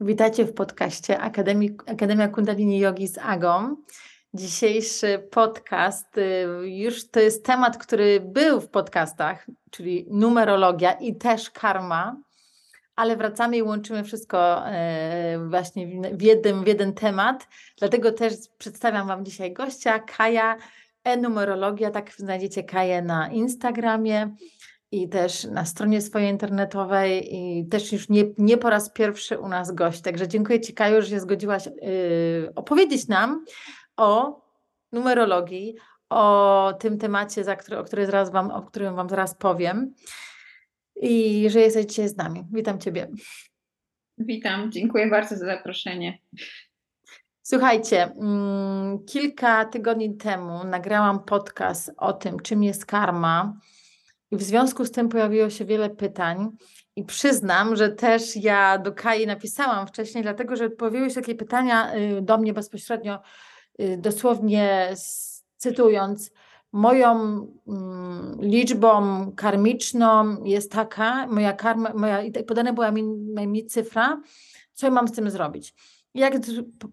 Witajcie w podcaście Akademii, Akademia Kundalini Yogi z Agą. Dzisiejszy podcast y, już to jest temat, który był w podcastach, czyli numerologia i też karma, ale wracamy i łączymy wszystko e, właśnie w jeden, w jeden temat. Dlatego też przedstawiam Wam dzisiaj gościa, Kaja, e-numerologia, tak znajdziecie Kaję na Instagramie i też na stronie swojej internetowej i też już nie, nie po raz pierwszy u nas gość. Także dziękuję Ci Kaju, że się zgodziłaś yy, opowiedzieć nam o numerologii, o tym temacie, za który, o, który zaraz wam, o którym Wam zaraz powiem i że jesteś dzisiaj z nami. Witam Ciebie. Witam, dziękuję bardzo za zaproszenie. Słuchajcie, mm, kilka tygodni temu nagrałam podcast o tym, czym jest karma, i w związku z tym pojawiło się wiele pytań. I przyznam, że też ja do Kai napisałam wcześniej, dlatego że pojawiły się takie pytania y, do mnie bezpośrednio, y, dosłownie cytując, moją mm, liczbą karmiczną jest taka, moja karma, moja, podana była mi, mi cyfra, co mam z tym zrobić jak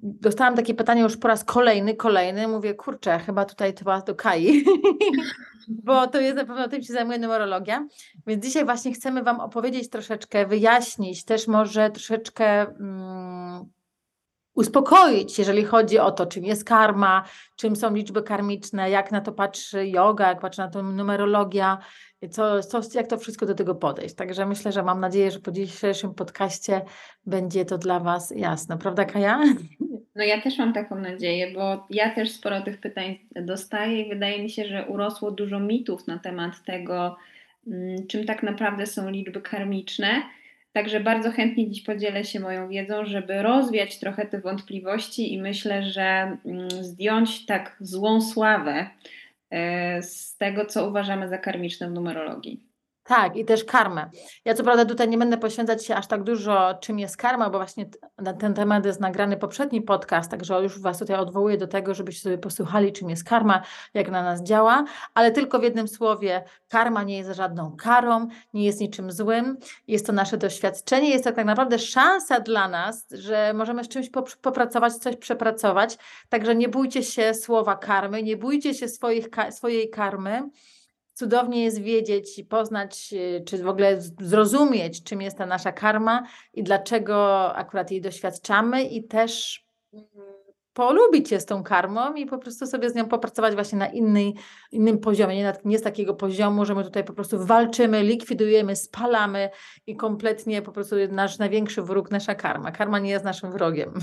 dostałam takie pytanie już po raz kolejny, kolejny, mówię, kurczę, chyba tutaj chyba do Kai, bo to jest na pewno tym się zajmuje numerologia. Więc dzisiaj właśnie chcemy Wam opowiedzieć troszeczkę, wyjaśnić, też może troszeczkę um, uspokoić, jeżeli chodzi o to, czym jest karma, czym są liczby karmiczne, jak na to patrzy yoga, jak patrzy na to numerologia, co, co, jak to wszystko do tego podejść. Także myślę, że mam nadzieję, że po dzisiejszym podcaście będzie to dla Was jasne. Prawda, Kaja? No ja też mam taką nadzieję, bo ja też sporo tych pytań dostaję i wydaje mi się, że urosło dużo mitów na temat tego, mm, czym tak naprawdę są liczby karmiczne. Także bardzo chętnie dziś podzielę się moją wiedzą, żeby rozwiać trochę te wątpliwości i myślę, że mm, zdjąć tak złą sławę e, z tego, co uważamy za karmiczne w numerologii. Tak, i też karmę. Ja co prawda tutaj nie będę poświęcać się aż tak dużo, czym jest karma, bo właśnie na ten temat jest nagrany poprzedni podcast, także już Was tutaj odwołuję do tego, żebyście sobie posłuchali, czym jest karma, jak na nas działa, ale tylko w jednym słowie, karma nie jest żadną karą, nie jest niczym złym, jest to nasze doświadczenie, jest to tak naprawdę szansa dla nas, że możemy z czymś popracować, coś przepracować, także nie bójcie się słowa karmy, nie bójcie się swoich, swojej karmy, cudownie jest wiedzieć i poznać, y, czy w ogóle zrozumieć, czym jest ta nasza karma i dlaczego akurat jej doświadczamy, i też mm, polubić się z tą karmą i po prostu sobie z nią popracować właśnie na inny, innym poziomie, nie, nie z takiego poziomu, że my tutaj po prostu walczymy, likwidujemy, spalamy i kompletnie po prostu nasz największy wróg, nasza karma. Karma nie jest naszym wrogiem.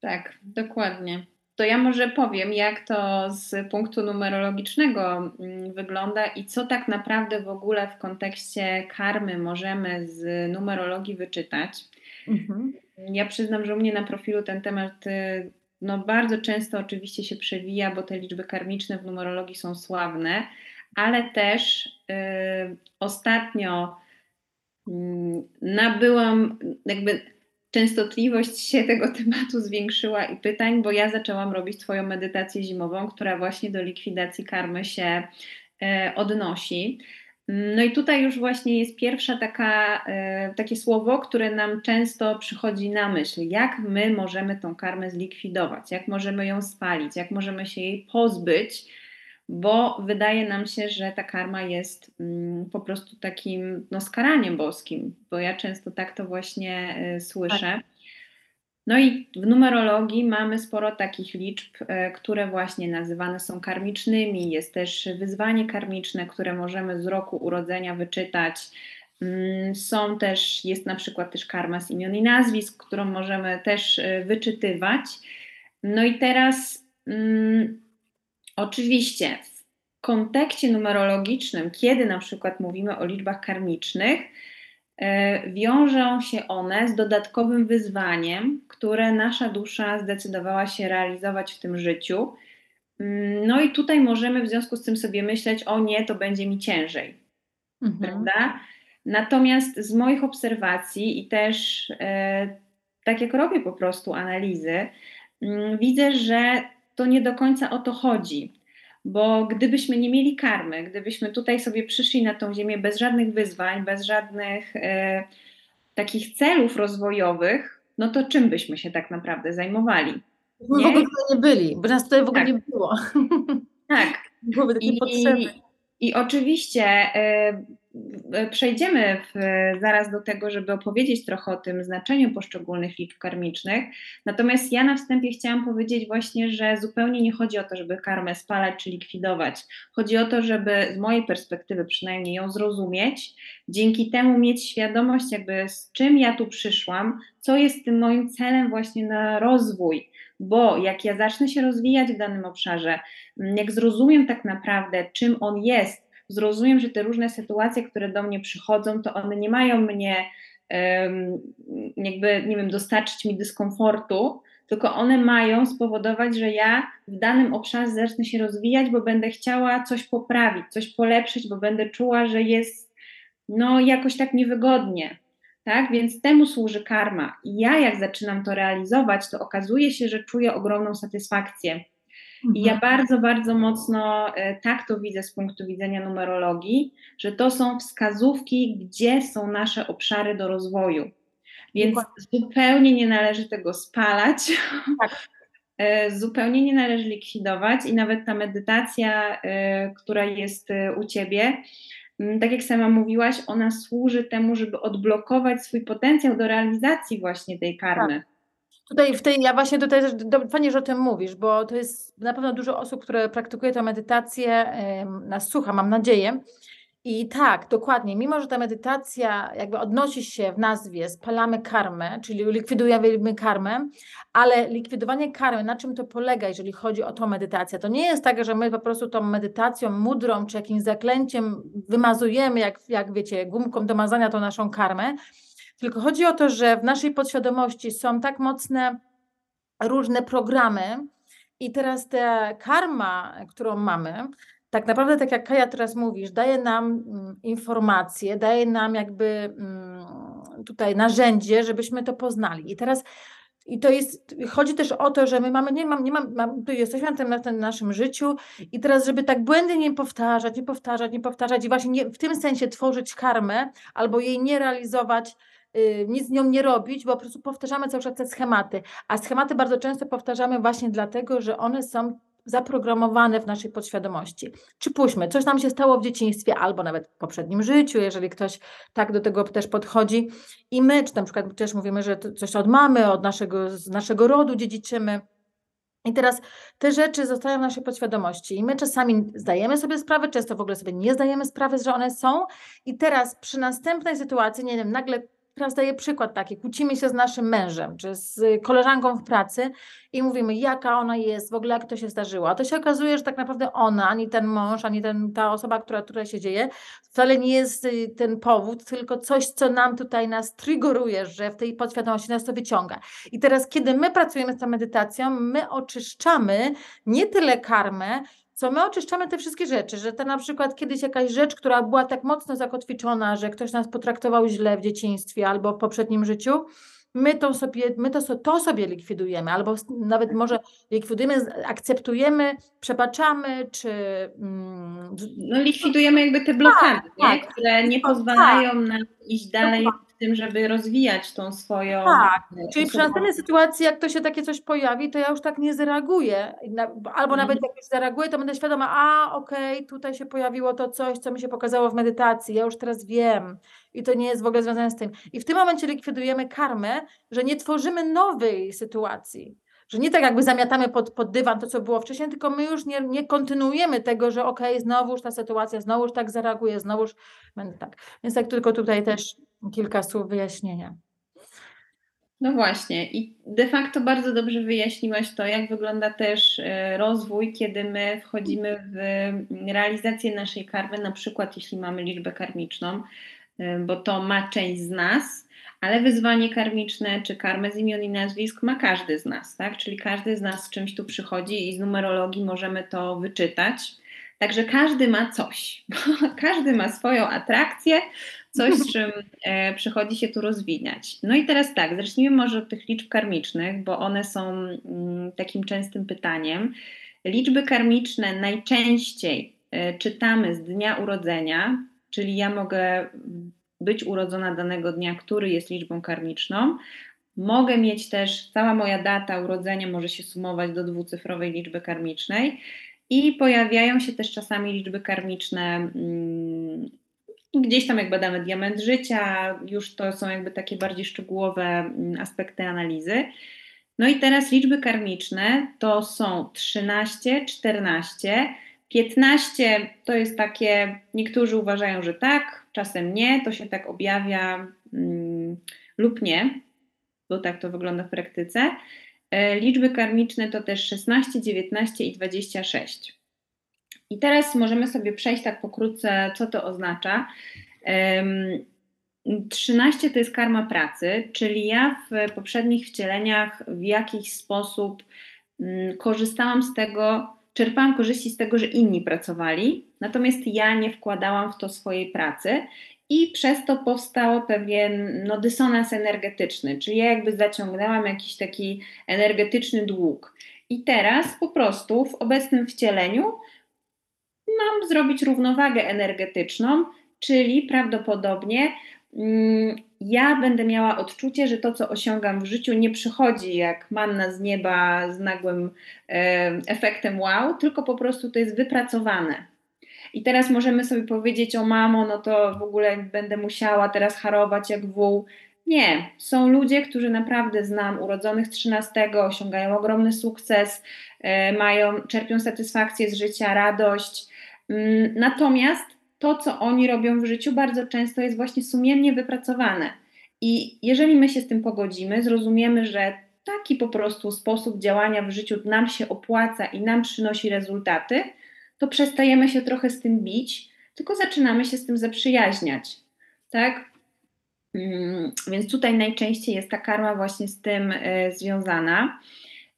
Tak, dokładnie. To ja może powiem, jak to z punktu numerologicznego mm, wygląda i co tak naprawdę w ogóle w kontekście karmy możemy z numerologii wyczytać. Mhm. Ja przyznam, że u mnie na profilu ten temat y, no, bardzo często oczywiście się przewija, bo te liczby karmiczne w numerologii są sławne, ale też y, ostatnio y, nabyłam jakby częstotliwość się tego tematu zwiększyła i pytań, bo ja zaczęłam robić Twoją medytację zimową, która właśnie do likwidacji karmy się e, odnosi. No i tutaj już właśnie jest pierwsza taka, e, takie słowo, które nam często przychodzi na myśl, jak my możemy tą karmę zlikwidować, jak możemy ją spalić, jak możemy się jej pozbyć, bo wydaje nam się, że ta karma jest mm, po prostu takim no, skaraniem boskim, bo ja często tak to właśnie y, słyszę. Tak. No i w numerologii mamy sporo takich liczb, y, które właśnie nazywane są karmicznymi. Jest też wyzwanie karmiczne, które możemy z roku urodzenia wyczytać. Mm, są też, jest na przykład też karma z imion i nazwisk, którą możemy też y, wyczytywać. No i teraz mm, Oczywiście w kontekście numerologicznym, kiedy na przykład mówimy o liczbach karmicznych, e, wiążą się one z dodatkowym wyzwaniem, które nasza dusza zdecydowała się realizować w tym życiu. Mm, no i tutaj możemy w związku z tym sobie myśleć, o nie, to będzie mi ciężej. Mhm. Prawda? Natomiast z moich obserwacji i też e, tak jak robię po prostu analizy, mm, widzę, że to nie do końca o to chodzi. bo gdybyśmy nie mieli karmy, gdybyśmy tutaj sobie przyszli na tą ziemię bez żadnych wyzwań, bez żadnych e, takich celów rozwojowych, no to czym byśmy się tak naprawdę zajmowali? My w ogóle nie byli, bo nas tutaj w ogóle Tak. nie było. Tak. Były takie I, potrzeby. I oczywiście e, przejdziemy w, zaraz do tego, żeby opowiedzieć trochę o tym znaczeniu poszczególnych liczb karmicznych. Natomiast ja na wstępie chciałam powiedzieć właśnie, że zupełnie nie chodzi o to, żeby karmę spalać czy likwidować. Chodzi o to, żeby z mojej perspektywy przynajmniej ją zrozumieć, dzięki temu mieć świadomość, jakby z czym ja tu przyszłam, co jest tym moim celem właśnie na rozwój. Bo jak ja zacznę się rozwijać w danym obszarze, jak zrozumiem tak naprawdę, czym on jest, zrozumiem, że te różne sytuacje, które do mnie przychodzą, to one nie mają mnie jakby, nie wiem, dostarczyć mi dyskomfortu, tylko one mają spowodować, że ja w danym obszarze zacznę się rozwijać, bo będę chciała coś poprawić, coś polepszyć, bo będę czuła, że jest no jakoś tak niewygodnie. Tak? Więc temu służy karma. I ja, jak zaczynam to realizować, to okazuje się, że czuję ogromną satysfakcję. I ja bardzo, bardzo mocno e, tak to widzę z punktu widzenia numerologii, że to są wskazówki, gdzie są nasze obszary do rozwoju. Więc Dokładnie. zupełnie nie należy tego spalać. Tak. zupełnie nie należy likwidować i nawet ta medytacja, e, która jest e, u ciebie, tak jak sama mówiłaś, ona służy temu, żeby odblokować swój potencjał do realizacji właśnie tej karmy. Tak. Tutaj w tej, ja właśnie tutaj też, fajnie, że o tym mówisz, bo to jest na pewno dużo osób, które praktykuje tę medytację, nas słucha, mam nadzieję. I tak, dokładnie, mimo że ta medytacja jakby odnosi się w nazwie, spalamy karmę, czyli likwidujemy karmę, ale likwidowanie karmy, na czym to polega, jeżeli chodzi o tą medytację? To nie jest tak, że my po prostu tą medytacją, mudrą czy jakimś zaklęciem wymazujemy, jak, jak wiecie, gumką do mazania tą naszą karmę, tylko chodzi o to, że w naszej podświadomości są tak mocne różne programy, i teraz ta karma, którą mamy, tak naprawdę, tak jak Kaja teraz mówisz, daje nam mm, informacje, daje nam jakby mm, tutaj narzędzie, żebyśmy to poznali. I teraz i to jest, chodzi też o to, że my mamy, nie mam, nie mam, mam tu jesteśmy na tym, na tym naszym życiu i teraz, żeby tak błędy nie powtarzać, nie powtarzać, nie powtarzać i właśnie nie, w tym sensie tworzyć karmę albo jej nie realizować, nic z nią nie robić, bo po prostu powtarzamy cały czas te schematy. A schematy bardzo często powtarzamy właśnie dlatego, że one są zaprogramowane w naszej podświadomości. Przypuśćmy, coś nam się stało w dzieciństwie albo nawet w poprzednim życiu, jeżeli ktoś tak do tego też podchodzi i my, czy na przykład też mówimy, że coś od mamy, od naszego, z naszego rodu dziedziczymy, i teraz te rzeczy zostają w naszej podświadomości i my czasami zdajemy sobie sprawę, często w ogóle sobie nie zdajemy sprawy, że one są i teraz przy następnej sytuacji, nie wiem, nagle teraz daję przykład taki, kłócimy się z naszym mężem, czy z koleżanką w pracy i mówimy, jaka ona jest, w ogóle jak to się zdarzyło. A to się okazuje, że tak naprawdę ona, ani ten mąż, ani ten, ta osoba, która tutaj się dzieje, wcale nie jest y, ten powód, tylko coś, co nam tutaj nas triggeruje, że w tej podświadomości nas to wyciąga. I teraz, kiedy my pracujemy z tą medytacją, my oczyszczamy nie tyle karmę, co my oczyszczamy te wszystkie rzeczy, że to na przykład kiedyś jakaś rzecz, która była tak mocno zakotwiczona, że ktoś nas potraktował źle w dzieciństwie albo w poprzednim życiu, my to sobie, my to, to sobie likwidujemy, albo nawet może likwidujemy, akceptujemy, przebaczamy, czy... Mm, no likwidujemy jakby te blokady, tak, tak, które nie pozwalają tak. nam iść dalej tym, żeby rozwijać tą swoją... Tak, e, czyli przy następnej sytuacji, jak to się takie coś pojawi, to ja już tak nie zareaguję, albo nawet mhm. jak już zareaguję, to będę świadoma, a okej, okay, tutaj się pojawiło to coś, co mi się pokazało w medytacji, ja już teraz wiem, i to nie jest w ogóle związane z tym. I w tym momencie likwidujemy karmę, że nie tworzymy nowej sytuacji. Że nie tak jakby zamiatamy pod, pod dywan to, co było wcześniej, tylko my już nie, nie kontynuujemy tego, że okej, okay, znowuż ta sytuacja, znowuż tak zareaguje, znowuż będę tak. Więc tak tylko tutaj też kilka słów wyjaśnienia. No właśnie, i de facto bardzo dobrze wyjaśniłaś to, jak wygląda też e, rozwój, kiedy my wchodzimy w realizację naszej karmy, na przykład jeśli mamy liczbę karmiczną, bo to ma część z nas, ale wyzwanie karmiczne czy karmę z imion i nazwisk ma każdy z nas, tak? Czyli każdy z nas z czymś tu przychodzi i z numerologii możemy to wyczytać. Także każdy ma coś, każdy ma swoją atrakcję, coś, z czym e, przychodzi się tu rozwijać. No i teraz tak, zacznijmy może od tych liczb karmicznych, bo one są mm, takim częstym pytaniem. Liczby karmiczne najczęściej y, czytamy z dnia urodzenia, czyli ja mogę być urodzona danego dnia, który jest liczbą karmiczną. Mogę mieć też, cała moja data urodzenia może się sumować do dwucyfrowej liczby karmicznej i pojawiają się też czasami liczby karmiczne mm, gdzieś tam jak badamy diament życia, już to są jakby takie bardziej szczegółowe mm, aspekty analizy. No i teraz liczby karmiczne to są 13, 14, 15 to jest takie, niektórzy uważają, że tak, czasem nie, to się tak objawia mm, lub nie, bo tak to wygląda w praktyce. E, liczby karmiczne to też 16, 19 i 26. I teraz możemy sobie przejść tak pokrótce, co to oznacza. 13 to jest karma pracy, czyli ja w poprzednich wcieleniach w jakiś sposób mm, korzystałam z tego, czerpałam korzyści z tego, że inni pracowali, natomiast ja nie wkładałam w to swojej pracy i przez to powstał pewien no, dysonans energetyczny, czyli ja jakby zaciągnęłam jakiś taki energetyczny dług. I teraz po prostu w obecnym wcieleniu mam zrobić równowagę energetyczną, czyli prawdopodobnie mm, ja będę miała odczucie, że to, co osiągam w życiu, nie przychodzi jak manna z nieba z nagłym efektem wow, tylko po prostu to jest wypracowane. I teraz możemy sobie powiedzieć, o mamo, no to w ogóle będę musiała teraz harować jak wół. Nie, są ludzie, którzy naprawdę znam, urodzonych 13, osiągają ogromny sukces, e, mają, czerpią satysfakcję z życia, radość. Mm, natomiast to, co oni robią w życiu, bardzo często jest właśnie sumiennie wypracowane. I jeżeli my się z tym pogodzimy, zrozumiemy, że taki po prostu sposób działania w życiu nam się opłaca i nam przynosi rezultaty, to przestajemy się trochę z tym bić, tylko zaczynamy się z tym zaprzyjaźniać. Tak? Mm, więc tutaj najczęściej jest ta karma właśnie z tym y, związana.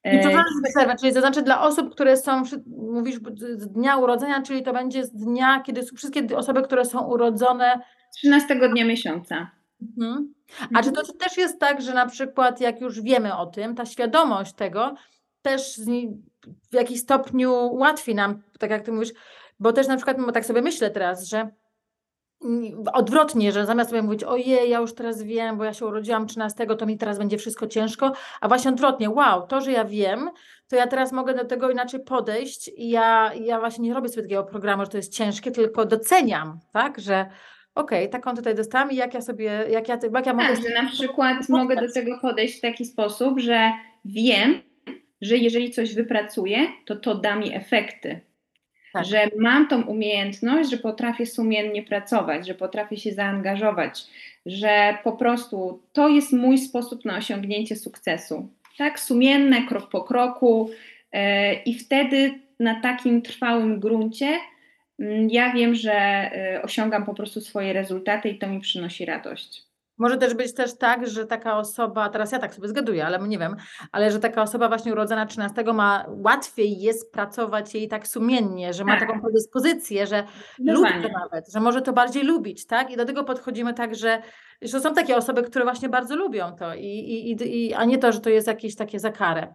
I to znaczy, czyli to znaczy dla osób, które są, mówisz z dnia urodzenia, czyli to będzie z dnia, kiedy są wszystkie osoby, które są urodzone 13 dnia miesiąca. Mhm. A czy to mhm. też jest tak, że na przykład jak już wiemy o tym, ta świadomość tego też w jakiś stopniu łatwi nam, tak jak ty mówisz, bo też na przykład tak sobie myślę teraz, że odwrotnie, że zamiast sobie mówić, ojej, ja już teraz wiem, bo ja się urodziłam 13, to mi teraz będzie wszystko ciężko, a właśnie odwrotnie, wow, to, że ja wiem, to ja teraz mogę do tego inaczej podejść i ja, ja właśnie nie robię sobie takiego programu, że to jest ciężkie, tylko doceniam, tak, że okej, okay, taką tutaj dostałam i jak ja sobie, jak ja, jak ja mogę... Tak, że na przykład mogę do tego podejść w taki sposób, że wiem, że jeżeli coś wypracuję, to to da mi efekty. Tak. Że mam tą umiejętność, że potrafię sumiennie pracować, że potrafię się zaangażować, że po prostu to jest mój sposób na osiągnięcie sukcesu. Tak, sumienne, krok po kroku, yy, i wtedy na takim trwałym gruncie yy, ja wiem, że yy, osiągam po prostu swoje rezultaty i to mi przynosi radość. Może też być też tak, że taka osoba, teraz ja tak sobie zgaduję, ale nie wiem, ale że taka osoba właśnie urodzona 13 ma łatwiej jest pracować jej tak sumiennie, że ma tak. taką predyspozycję, że lubi to nawet, że może to bardziej lubić, tak? I do tego podchodzimy tak, że, że są takie osoby, które właśnie bardzo lubią to, i, i, i, a nie to, że to jest jakieś takie za karę.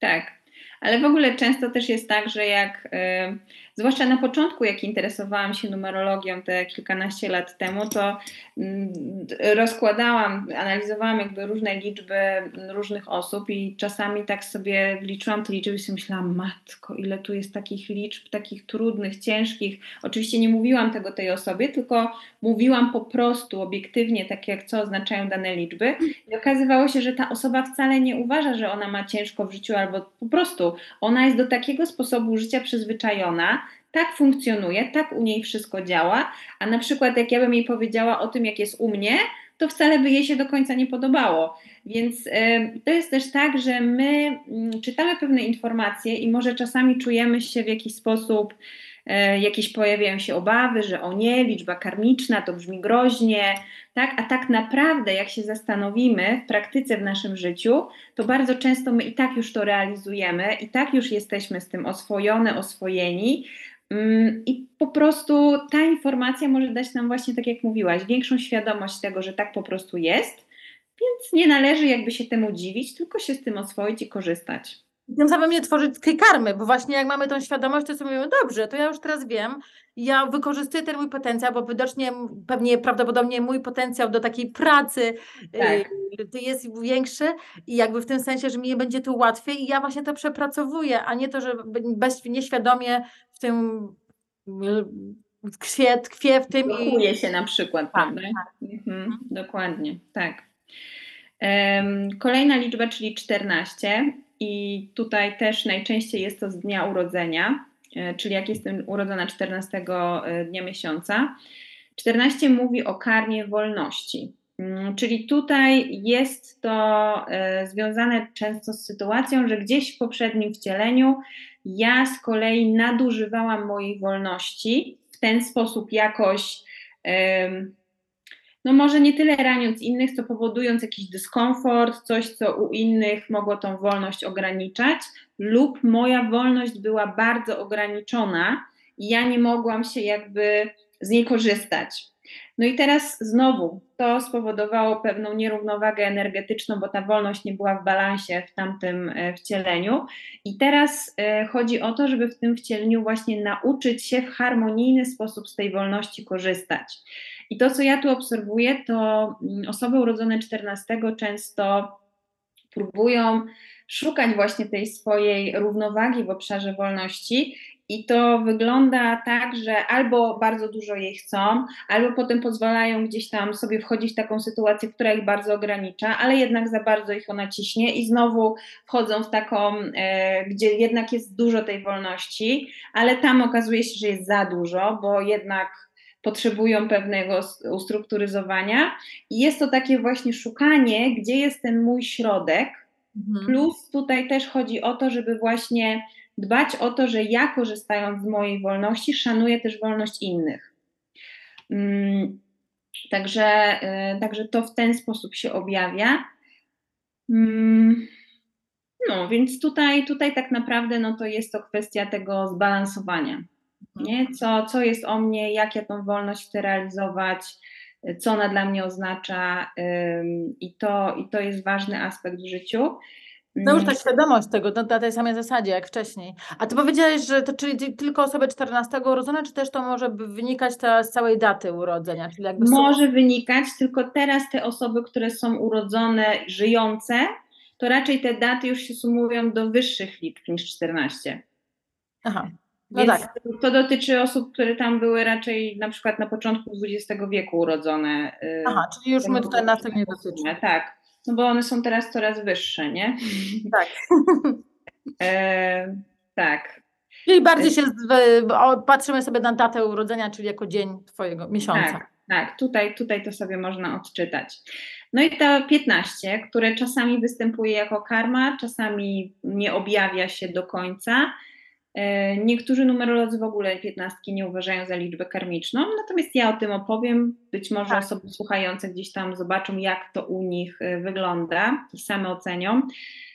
Tak, ale w ogóle często też jest tak, że jak, y, zwłaszcza na początku, jak interesowałam się numerologią te kilkanaście lat temu, to mm, rozkładałam, analizowałam jakby różne liczby różnych osób i czasami tak sobie liczyłam te liczby i sobie myślałam, matko, ile tu jest takich liczb, takich trudnych, ciężkich. Oczywiście nie mówiłam tego tej osobie, tylko mówiłam po prostu obiektywnie, tak jak co oznaczają dane liczby i okazywało się, że ta osoba wcale nie uważa, że ona ma ciężko w życiu albo po prostu ona jest do takiego sposobu życia przyzwyczajona, tak funkcjonuje, tak u niej wszystko działa, a na przykład jak ja bym jej powiedziała o tym, jak jest u mnie, to wcale by jej się do końca nie podobało. Więc y, to jest też tak, że my y, czytamy pewne informacje i może czasami czujemy się w jakiś sposób, y, jakieś pojawiają się obawy, że o nie, liczba karmiczna to brzmi groźnie, tak? A tak naprawdę, jak się zastanowimy w praktyce w naszym życiu, to bardzo często my i tak już to realizujemy, i tak już jesteśmy z tym oswojone, oswojeni. Mm, I po prostu ta informacja może dać nam właśnie, tak jak mówiłaś, większą świadomość tego, że tak po prostu jest, więc nie należy jakby się temu dziwić, tylko się z tym oswoić i korzystać. I tym samym nie tworzyć tej karmy, bo właśnie jak mamy tą świadomość, to sobie mówimy, dobrze, to ja już teraz wiem, ja wykorzystuję ten mój potencjał, bo widocznie pewnie prawdopodobnie mój potencjał do takiej pracy tak. y, jest większy i jakby w tym sensie, że mi będzie tu łatwiej i ja właśnie to przepracowuję, a nie to, że bez, nieświadomie w tym tkwie, tkwie w tym Blokuje i... się na przykład, tak, prawda? Tak. Mhm, mhm, dokładnie, tak. Kolejna liczba, czyli 14 i tutaj też najczęściej jest to z dnia urodzenia, e, czyli jak jestem urodzona 14 e, dnia miesiąca. 14 mówi o karmie wolności. Mm, czyli tutaj jest to e, związane często z sytuacją, że gdzieś w poprzednim wcieleniu ja z kolei nadużywałam mojej wolności w ten sposób jakoś no może nie tyle raniąc innych, co powodując jakiś dyskomfort, coś, co u innych mogło tą wolność ograniczać, lub moja wolność była bardzo ograniczona i ja nie mogłam się jakby z niej korzystać. No i teraz znowu to spowodowało pewną nierównowagę energetyczną, bo ta wolność nie była w balansie w tamtym e, wcieleniu. I teraz e, chodzi o to, żeby w tym wcieleniu właśnie nauczyć się w harmonijny sposób z tej wolności korzystać. I to, co ja tu obserwuję, to mm, osoby urodzone 14 często próbują szukać właśnie tej swojej równowagi w obszarze wolności. I to wygląda tak, że albo bardzo dużo jej chcą, albo potem pozwalają gdzieś tam sobie wchodzić w taką sytuację, która ich bardzo ogranicza, ale jednak za bardzo ich ona ciśnie i znowu wchodzą w taką, e, gdzie jednak jest dużo tej wolności, ale tam okazuje się, że jest za dużo, bo jednak potrzebują pewnego ustrukturyzowania. I jest to takie właśnie szukanie, gdzie jest ten mój środek. Mhm. Plus tutaj też chodzi o to, żeby właśnie dbać o to, że ja korzystając z mojej wolności, szanuję też wolność innych. Mm, także, y, także to w ten sposób się objawia. Mm, no, więc tutaj, tutaj tak naprawdę no to jest to kwestia tego zbalansowania nie? Co, co jest o mnie, jak ja tą wolność chcę realizować, co ona dla mnie oznacza i to, i to jest ważny aspekt w życiu. No już ta świadomość tego na tej samej zasadzie jak wcześniej. A ty powiedziałeś, że to czyli tylko osoby 14 urodzone, czy też to może wynikać ta, z całej daty urodzenia? Czyli jakby może są... wynikać, tylko teraz te osoby, które są urodzone, żyjące, to raczej te daty już się sumują do wyższych liczb niż 14. Aha. No Więc tak. To dotyczy osób, które tam były raczej na przykład na początku XX wieku urodzone. Y, Aha, czyli już my tutaj na tym nie dotyczymy. Tak, no bo one są teraz coraz wyższe, nie? Tak. e, tak. Czyli bardziej się patrzymy sobie na datę urodzenia, czyli jako dzień Twojego miesiąca. Tak, tak. Tutaj, tutaj to sobie można odczytać. No i to 15, które czasami występuje jako karma, czasami nie objawia się do końca. E, niektórzy numerolodzy w ogóle piętnastki nie uważają za liczbę karmiczną, natomiast ja o tym opowiem. Być może tak. osoby słuchające gdzieś tam zobaczą, jak to u nich e, wygląda i same ocenią.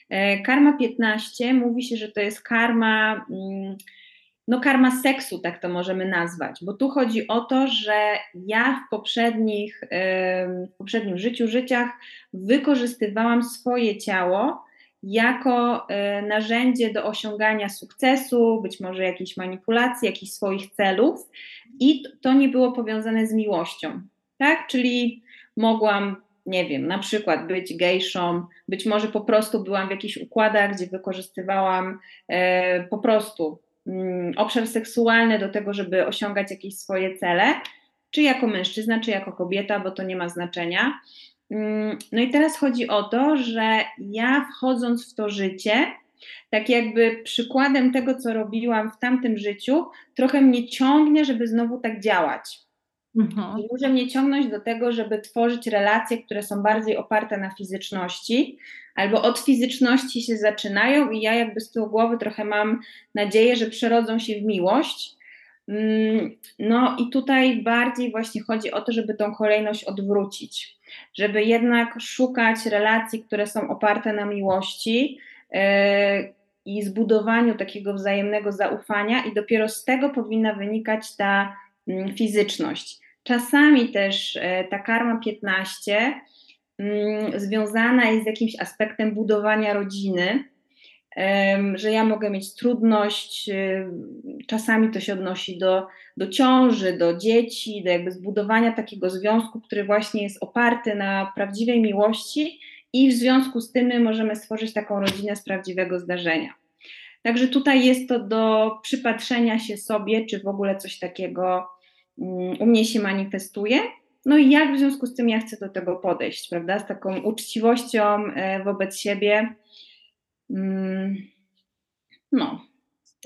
E, karma 15 mówi się, że to jest karma, mm, no karma seksu, tak to możemy nazwać, bo tu chodzi o to, że ja w poprzednich, w poprzednim życiu, życiach wykorzystywałam swoje ciało jako e, narzędzie do osiągania sukcesu, być może jakiejś manipulacji, jakichś swoich celów, i to nie było powiązane z miłością. Tak? Czyli mogłam, nie wiem, na przykład być gejszą, być może po prostu byłam w jakichś układach, gdzie wykorzystywałam e, po prostu mm, obszar seksualny do tego, żeby osiągać jakieś swoje cele, czy jako mężczyzna, czy jako kobieta, bo to nie ma znaczenia. Mm, no i teraz chodzi o to, że ja wchodząc w to życie, tak jakby przykładem tego, co robiłam w tamtym życiu, trochę mnie ciągnie, żeby znowu tak działać. Mhm. I może mnie ciągnąć do tego, żeby tworzyć relacje, które są bardziej oparte na fizyczności, albo od fizyczności się zaczynają, i ja jakby z tyłu głowy trochę mam nadzieję, że przerodzą się w miłość. Mm, no i tutaj bardziej właśnie chodzi o to, żeby tą kolejność odwrócić żeby jednak szukać relacji, które są oparte na miłości yy, i zbudowaniu takiego wzajemnego zaufania, i dopiero z tego powinna wynikać ta mm, fizyczność. Czasami też yy, ta karma 15 mm, związana jest z jakimś aspektem budowania rodziny. Że ja mogę mieć trudność, y, czasami to się odnosi do, do ciąży, do dzieci, do jakby zbudowania takiego związku, który właśnie jest oparty na prawdziwej miłości i w związku z tym my możemy stworzyć taką rodzinę z prawdziwego zdarzenia. Także tutaj jest to do przypatrzenia się sobie, czy w ogóle coś takiego mm, u mnie się manifestuje. No i jak w związku z tym ja chcę do tego podejść, prawda? Z taką uczciwością e, wobec siebie. Mm, no.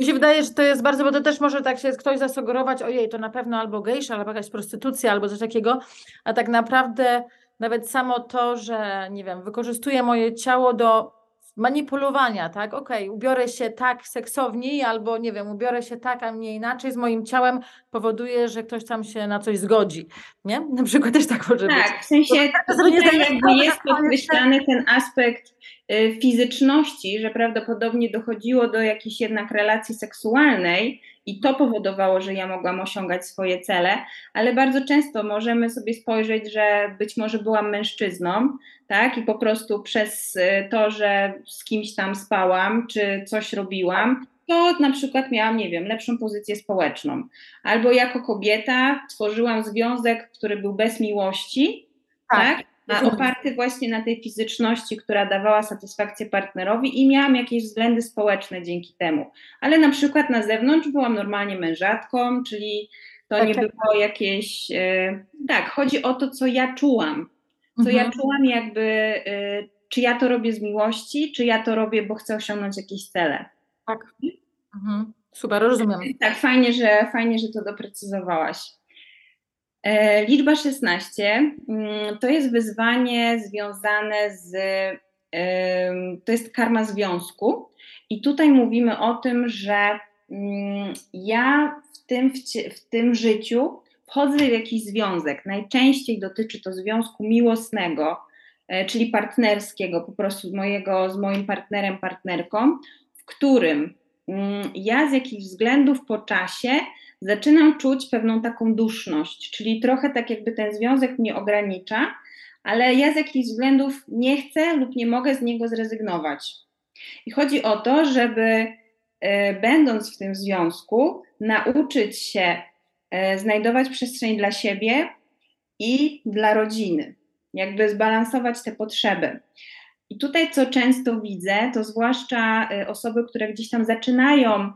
Mi się wydaje, że to jest bardzo, bo to też może tak się ktoś zasugerować, ojej, to na pewno albo gejsza, albo jakaś prostytucja, albo coś takiego, a tak naprawdę nawet samo to, że nie wiem, wykorzystuję moje ciało do manipulowania, tak? Okej, okay, ubiorę się tak seksowniej, albo nie wiem, ubiorę się tak, a nie inaczej z moim ciałem, powoduje, że ktoś tam się na coś zgodzi, nie? Na przykład też tak może tak, być. Tak, w sensie tutaj jakby jest podkreślany ten aspekt y, fizyczności, że prawdopodobnie dochodziło do jakiejś jednak relacji seksualnej, i to powodowało, że ja mogłam osiągać swoje cele, ale bardzo często możemy sobie spojrzeć, że być może byłam mężczyzną, tak, i po prostu przez y, to, że z kimś tam spałam, czy coś robiłam, to na przykład miałam, nie wiem, lepszą pozycję społeczną. Albo jako kobieta tworzyłam związek, który był bez miłości, tak? tak? Oparty właśnie na tej fizyczności, która dawała satysfakcję partnerowi i miałam jakieś względy społeczne dzięki temu. Ale na przykład na zewnątrz byłam normalnie mężatką, czyli to nie było jakieś. Yy, tak, chodzi o to, co ja czułam. Co mhm. ja czułam, jakby, yy, czy ja to robię z miłości, czy ja to robię, bo chcę osiągnąć jakieś cele. Tak. Mhm. Super, rozumiem. Tak, fajnie, że fajnie, że to doprecyzowałaś. E, liczba 16 mm, to jest wyzwanie związane z, to jest karma związku. I tutaj mówimy o tym, że mm, ja w tym, w tym życiu wchodzę w jakiś związek. Najczęściej dotyczy to związku miłosnego, e, czyli partnerskiego, po prostu mojego, z moim partnerem, partnerką, w którym mm, ja z jakichś względów po czasie zaczynam czuć pewną taką duszność, czyli trochę tak jakby ten związek mnie ogranicza, ale ja z jakichś względów nie chcę lub nie mogę z niego zrezygnować. I chodzi o to, żeby e, będąc w tym związku, nauczyć się e, znajdować przestrzeń dla siebie i dla rodziny, jakby zbalansować te potrzeby. I tutaj, co często widzę, to zwłaszcza e, osoby, które gdzieś tam zaczynają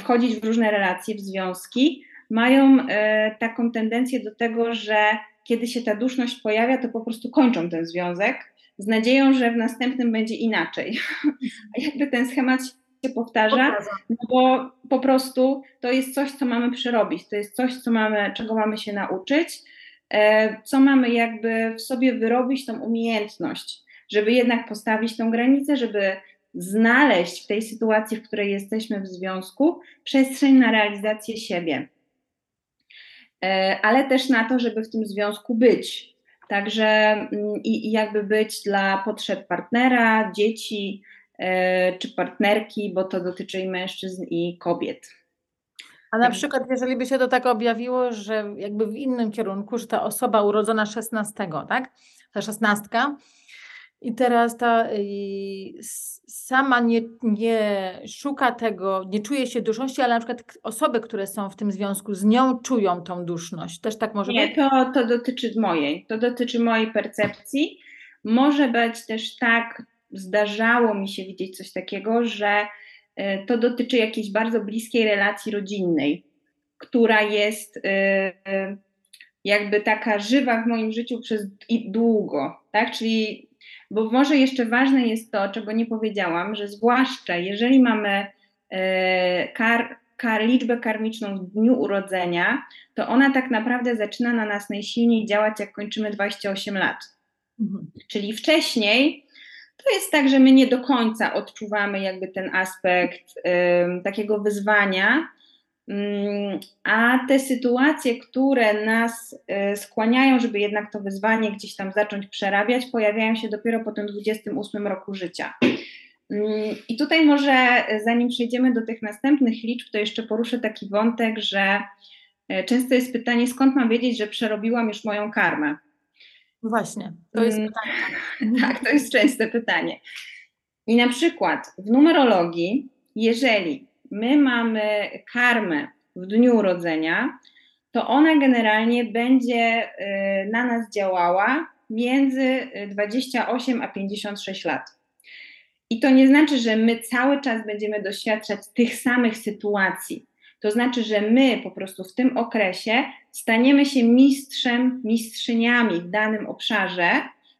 wchodzić w różne relacje, w związki, mają e, taką tendencję do tego, że kiedy się ta duszność pojawia, to po prostu kończą ten związek z nadzieją, że w następnym będzie inaczej. A jakby ten schemat się powtarza, no bo po prostu to jest coś, co mamy przerobić, to jest coś, co mamy, czego mamy się nauczyć, e, co mamy jakby w sobie wyrobić, tą umiejętność, żeby jednak postawić tą granicę, żeby znaleźć w tej sytuacji, w której jesteśmy w związku, przestrzeń na realizację siebie, e, ale też na to, żeby w tym związku być. Także mm, i, i jakby być dla potrzeb partnera, dzieci e, czy partnerki, bo to dotyczy i mężczyzn, i kobiet. A na przykład, jeżeli by się to tak objawiło, że jakby w innym kierunku, że ta osoba urodzona 16, tak? Ta szesnastka, i teraz ta y, sama nie, nie szuka tego, nie czuje się duszności, ale na przykład osoby, które są w tym związku z nią czują tą duszność. Też tak może nie, być? Nie, to, to dotyczy mojej. To dotyczy mojej percepcji. Może być też tak, zdarzało mi się widzieć coś takiego, że y, to dotyczy jakiejś bardzo bliskiej relacji rodzinnej, która jest y, jakby taka żywa w moim życiu przez długo, tak? Czyli bo może jeszcze ważne jest to, czego nie powiedziałam, że zwłaszcza jeżeli mamy e, kar, kar, liczbę karmiczną w dniu urodzenia, to ona tak naprawdę zaczyna na nas najsilniej działać, jak kończymy 28 lat. Mhm. Czyli wcześniej to jest tak, że my nie do końca odczuwamy jakby ten aspekt y, takiego wyzwania, a te sytuacje, które nas e, skłaniają, żeby jednak to wyzwanie gdzieś tam zacząć przerabiać, pojawiają się dopiero po tym 28 roku życia. Mm, I tutaj może, e, zanim przejdziemy do tych następnych liczb, to jeszcze poruszę taki wątek, że e, często jest pytanie, skąd mam wiedzieć, że przerobiłam już moją karmę? Właśnie, to jest mm, pytanie. Tak, to jest częste pytanie. I na przykład w numerologii, jeżeli my mamy karmę w dniu urodzenia, to ona generalnie będzie y, na nas działała między 28 a 56 lat. I to nie znaczy, że my cały czas będziemy doświadczać tych samych sytuacji. To znaczy, że my po prostu w tym okresie staniemy się mistrzem, mistrzyniami w danym obszarze,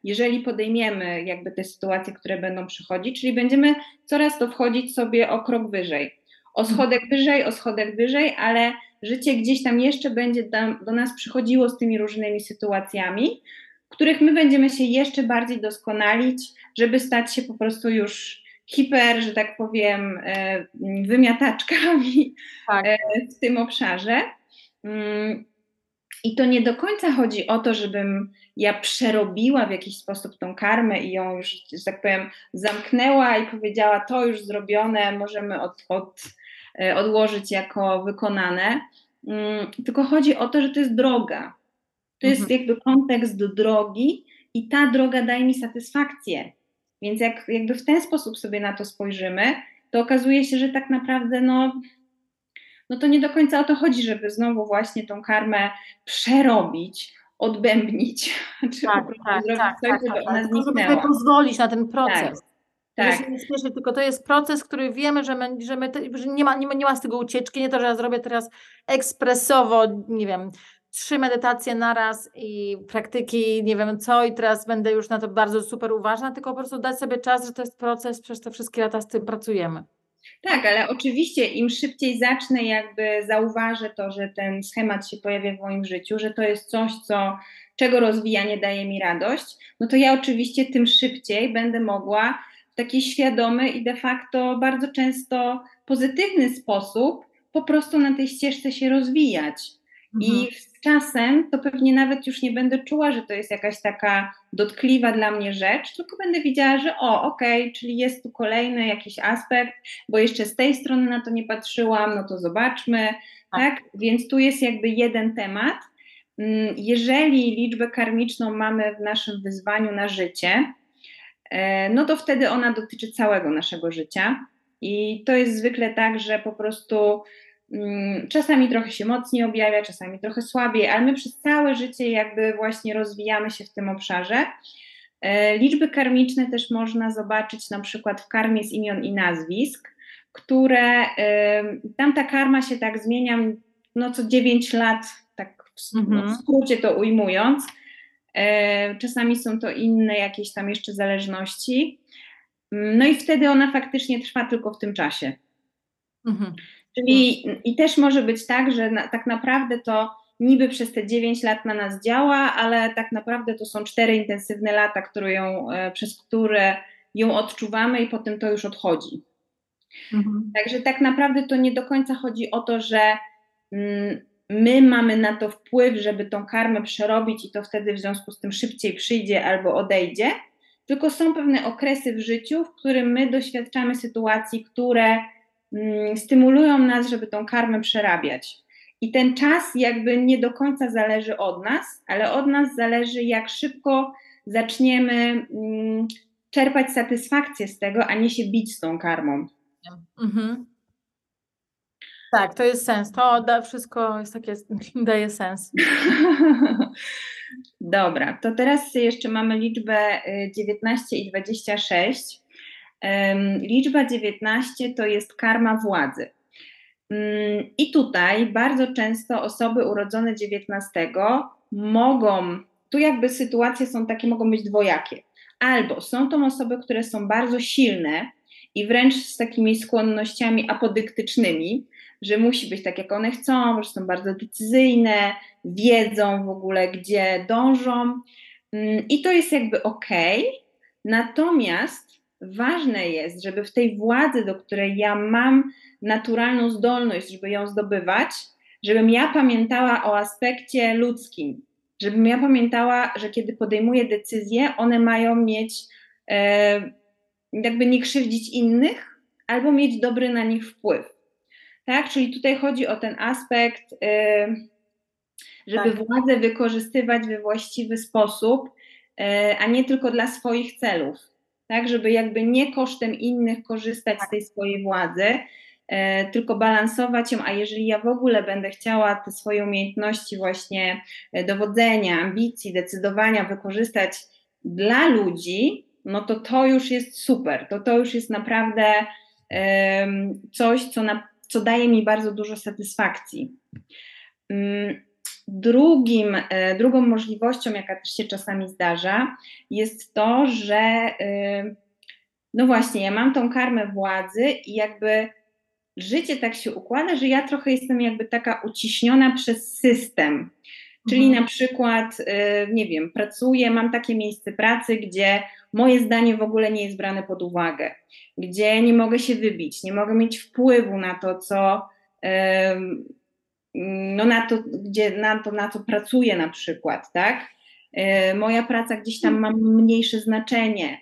jeżeli podejmiemy jakby te sytuacje, które będą przychodzić, czyli będziemy coraz to wchodzić sobie o krok wyżej. O schodek wyżej, o schodek wyżej, ale życie gdzieś tam jeszcze będzie do, nas przychodziło z tymi różnymi sytuacjami, których my będziemy się jeszcze bardziej doskonalić, żeby stać się po prostu już hiper, że tak powiem, e, wymiataczkami tak. E, w tym obszarze. Mm, I to nie do końca chodzi o to, żebym ja przerobiła w jakiś sposób tą karmę i ją już, że tak powiem, zamknęła i powiedziała: To już zrobione, możemy od, od, odłożyć jako wykonane. Mm, tylko chodzi o to, że to jest droga. To jest mhm. jakby kontekst do drogi i ta droga daje mi satysfakcję. Więc jak jakby w ten sposób sobie na to spojrzymy, to okazuje się, że tak naprawdę no, no to nie do końca o to chodzi, żeby znowu właśnie tą karmę przerobić, odbębnić, czy tak, po prostu tak, zrobić tak, coś, tak, żeby tak, ona tak. zniknęła. Pozwolić na ten proces. Tak. tak. Nie śmieszę, tylko to jest proces, który wiemy, że, my, że, my, że nie, ma, nie, ma, nie ma z tego ucieczki, nie to, że ja zrobię teraz ekspresowo, nie wiem, trzy medytacje naraz i praktyki, nie wiem co, i teraz będę już na to bardzo super uważna, tylko po prostu dać sobie czas, że to jest proces, przez te wszystkie lata z tym pracujemy. Tak, ale oczywiście im szybciej zacznę, jakby zauważę to, że ten schemat się pojawia w moim życiu, że to jest coś, co, czego rozwijanie daje mi radość, no to ja oczywiście tym szybciej będę mogła taki świadomy i de facto bardzo często pozytywny sposób po prostu na tej ścieżce się rozwijać. I mhm. z czasem to pewnie nawet już nie będę czuła, że to jest jakaś taka dotkliwa dla mnie rzecz, tylko będę widziała, że o, okej, okay, czyli jest tu kolejny jakiś aspekt, bo jeszcze z tej strony na to nie patrzyłam, no to zobaczmy, tak? tak? Więc tu jest jakby jeden temat. Mm, jeżeli liczbę karmiczną mamy w naszym wyzwaniu na życie, no to wtedy ona dotyczy całego naszego życia. I to jest zwykle tak, że po prostu Mm, czasami trochę się mocniej objawia, czasami trochę słabiej, ale my przez całe życie jakby właśnie rozwijamy się w tym obszarze. E, liczby karmiczne też można zobaczyć na przykład w karmie z imion i nazwisk, które tam ta karma się tak zmienia no co 9 lat, tak w, mhm. w skrócie to ujmując. E, czasami są to inne jakieś tam jeszcze zależności. No i wtedy ona faktycznie trwa tylko w tym czasie. Mhm. Czyli i też może być tak, że na, tak naprawdę to niby przez te 9 lat na nas działa, ale tak naprawdę to są cztery intensywne lata, które ją, e, przez które ją odczuwamy i potem to już odchodzi. Mhm. Także tak naprawdę to nie do końca chodzi o to, że mm, my mamy na to wpływ, żeby tą karmę przerobić i to wtedy w związku z tym szybciej przyjdzie albo odejdzie, tylko są pewne okresy w życiu, w którym my doświadczamy sytuacji, które Mm, stymulują nas, żeby tą karmę przerabiać. I ten czas jakby nie do końca zależy od nas, ale od nas zależy, jak szybko zaczniemy mm, czerpać satysfakcję z tego, a nie się bić z tą karmą. Mhm. Tak, to jest sens. To da, wszystko jest takie, daje sens. Dobra, to teraz jeszcze mamy liczbę 19 y, i 26. Liczba 19 to jest karma władzy. Mm, I tutaj bardzo często osoby urodzone 19 mogą, tu jakby sytuacje są takie, mogą być dwojakie. Albo są to osoby, które są bardzo silne i wręcz z takimi skłonnościami apodyktycznymi, że musi być tak, jak one chcą, że są bardzo decyzyjne, wiedzą w ogóle, gdzie dążą. Mm, I to jest jakby ok. Natomiast ważne jest, żeby w tej władzy, do której ja mam naturalną zdolność, żeby ją zdobywać, żebym ja pamiętała o aspekcie ludzkim, żebym ja pamiętała, że kiedy podejmuję decyzje, one mają mieć, e, jakby nie krzywdzić innych, albo mieć dobry na nich wpływ. Tak, czyli tutaj chodzi o ten aspekt, e, żeby tak. władzę wykorzystywać we właściwy sposób, e, a nie tylko dla swoich celów. Tak, żeby jakby nie kosztem innych korzystać z tej swojej władzy, e, tylko balansować ją, a jeżeli ja w ogóle będę chciała te swoje umiejętności właśnie dowodzenia, ambicji, decydowania wykorzystać dla ludzi, no to to już jest super, to to już jest naprawdę coś, co, na, co daje mi bardzo dużo satysfakcji. Mm, drugim, e, drugą możliwością, jaka też się czasami zdarza, jest to, że e, no właśnie, ja mam tą karmę władzy i jakby życie tak się układa, że ja trochę jestem jakby taka uciśniona przez system. Czyli mhm. na przykład, e, nie wiem, pracuję, mam takie miejsce pracy, gdzie moje zdanie w ogóle nie jest brane pod uwagę, gdzie nie mogę się wybić, nie mogę mieć wpływu na to, co no na to, gdzie, na to, na co pracuję na przykład, tak? E, moja praca gdzieś tam ma mniejsze znaczenie.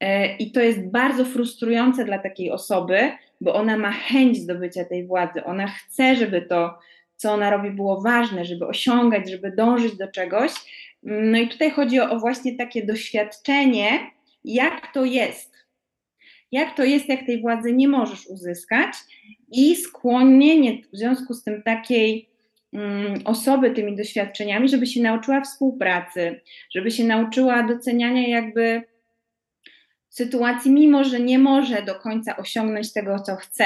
E, I to jest bardzo frustrujące dla takiej osoby, bo ona ma chęć zdobycia tej władzy, ona chce, żeby to, co ona robi, było ważne, żeby osiągać, żeby dążyć do czegoś. No i tutaj chodzi o, o właśnie takie doświadczenie, jak to jest. Jak to jest, jak tej władzy nie możesz uzyskać, i skłonienie w związku z tym takiej um, osoby tymi doświadczeniami, żeby się nauczyła współpracy, żeby się nauczyła doceniania jakby sytuacji, mimo że nie może do końca osiągnąć tego, co chce.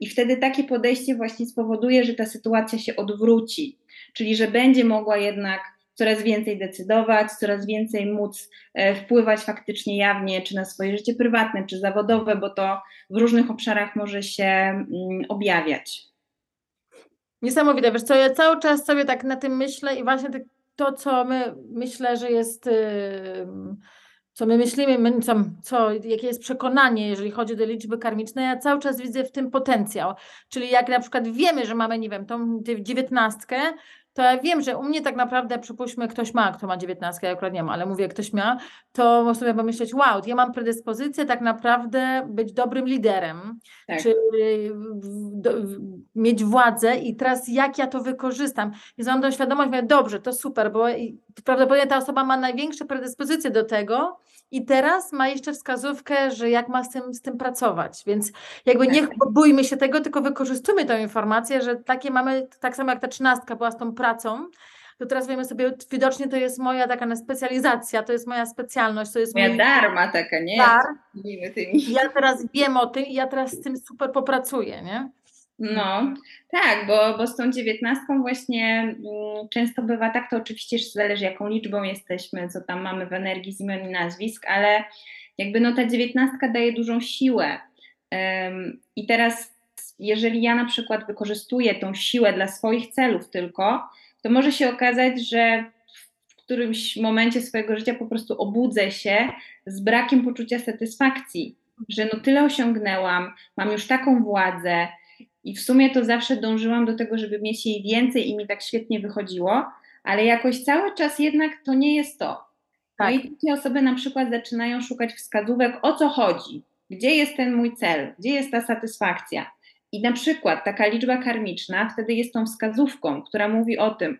I wtedy takie podejście właśnie spowoduje, że ta sytuacja się odwróci, czyli że będzie mogła jednak coraz więcej decydować, coraz więcej móc e, wpływać faktycznie jawnie, czy na swoje życie prywatne, czy zawodowe, bo to w różnych obszarach może się mm, objawiać. Niesamowite, wiesz co, ja cały czas sobie tak na tym myślę i właśnie to, co my myślę, że jest, co my myślimy, co, co, jakie jest przekonanie, jeżeli chodzi o liczby karmiczne, ja cały czas widzę w tym potencjał. Czyli jak na przykład wiemy, że mamy, nie wiem, tą dziewiętnastkę, to ja wiem, że u mnie tak naprawdę, przypuśćmy, ktoś ma, kto ma 19, ja akurat nie mam, ale mówię, ktoś ma, to można sobie pomyśleć, wow, ja mam predyspozycję tak naprawdę być dobrym liderem, tak. czy do, mieć władzę i teraz jak ja to wykorzystam. I mam tą świadomość, mówię, dobrze, to super, bo prawdopodobnie ta osoba ma największe predyspozycje do tego, i teraz ma jeszcze wskazówkę, że jak ma z tym, z tym pracować. Więc jakby nie tak. bójmy się tego, tylko wykorzystujmy tę informację, że takie mamy, tak samo jak ta trzynastka była z tą pracą, to teraz wiemy sobie, widocznie to jest moja taka specjalizacja, to jest moja specjalność, to jest moja mój... darma taka, nie? Dar. Ja teraz wiem o tym i ja teraz z tym super popracuję, nie? No, tak, bo, bo z tą dziewiętnastką właśnie mm, często bywa tak, to oczywiście zależy jaką liczbą jesteśmy, co tam mamy w energii z imion i nazwisk, ale jakby no ta dziewiętnastka daje dużą siłę. I teraz, jeżeli ja na przykład wykorzystuję tą siłę dla swoich celów tylko, to może się okazać, że w którymś momencie swojego życia po prostu obudzę się z brakiem poczucia satysfakcji, że no tyle osiągnęłam, mam już taką władzę, i w sumie to zawsze dążyłam do tego, żeby mieć jej więcej i mi tak świetnie wychodziło, ale jakoś cały czas jednak to nie jest to. Tak. No i takie osoby na przykład zaczynają szukać wskazówek, o co chodzi, gdzie jest ten mój cel, gdzie jest ta satysfakcja. I na przykład taka liczba karmiczna wtedy jest tą wskazówką, która mówi o tym,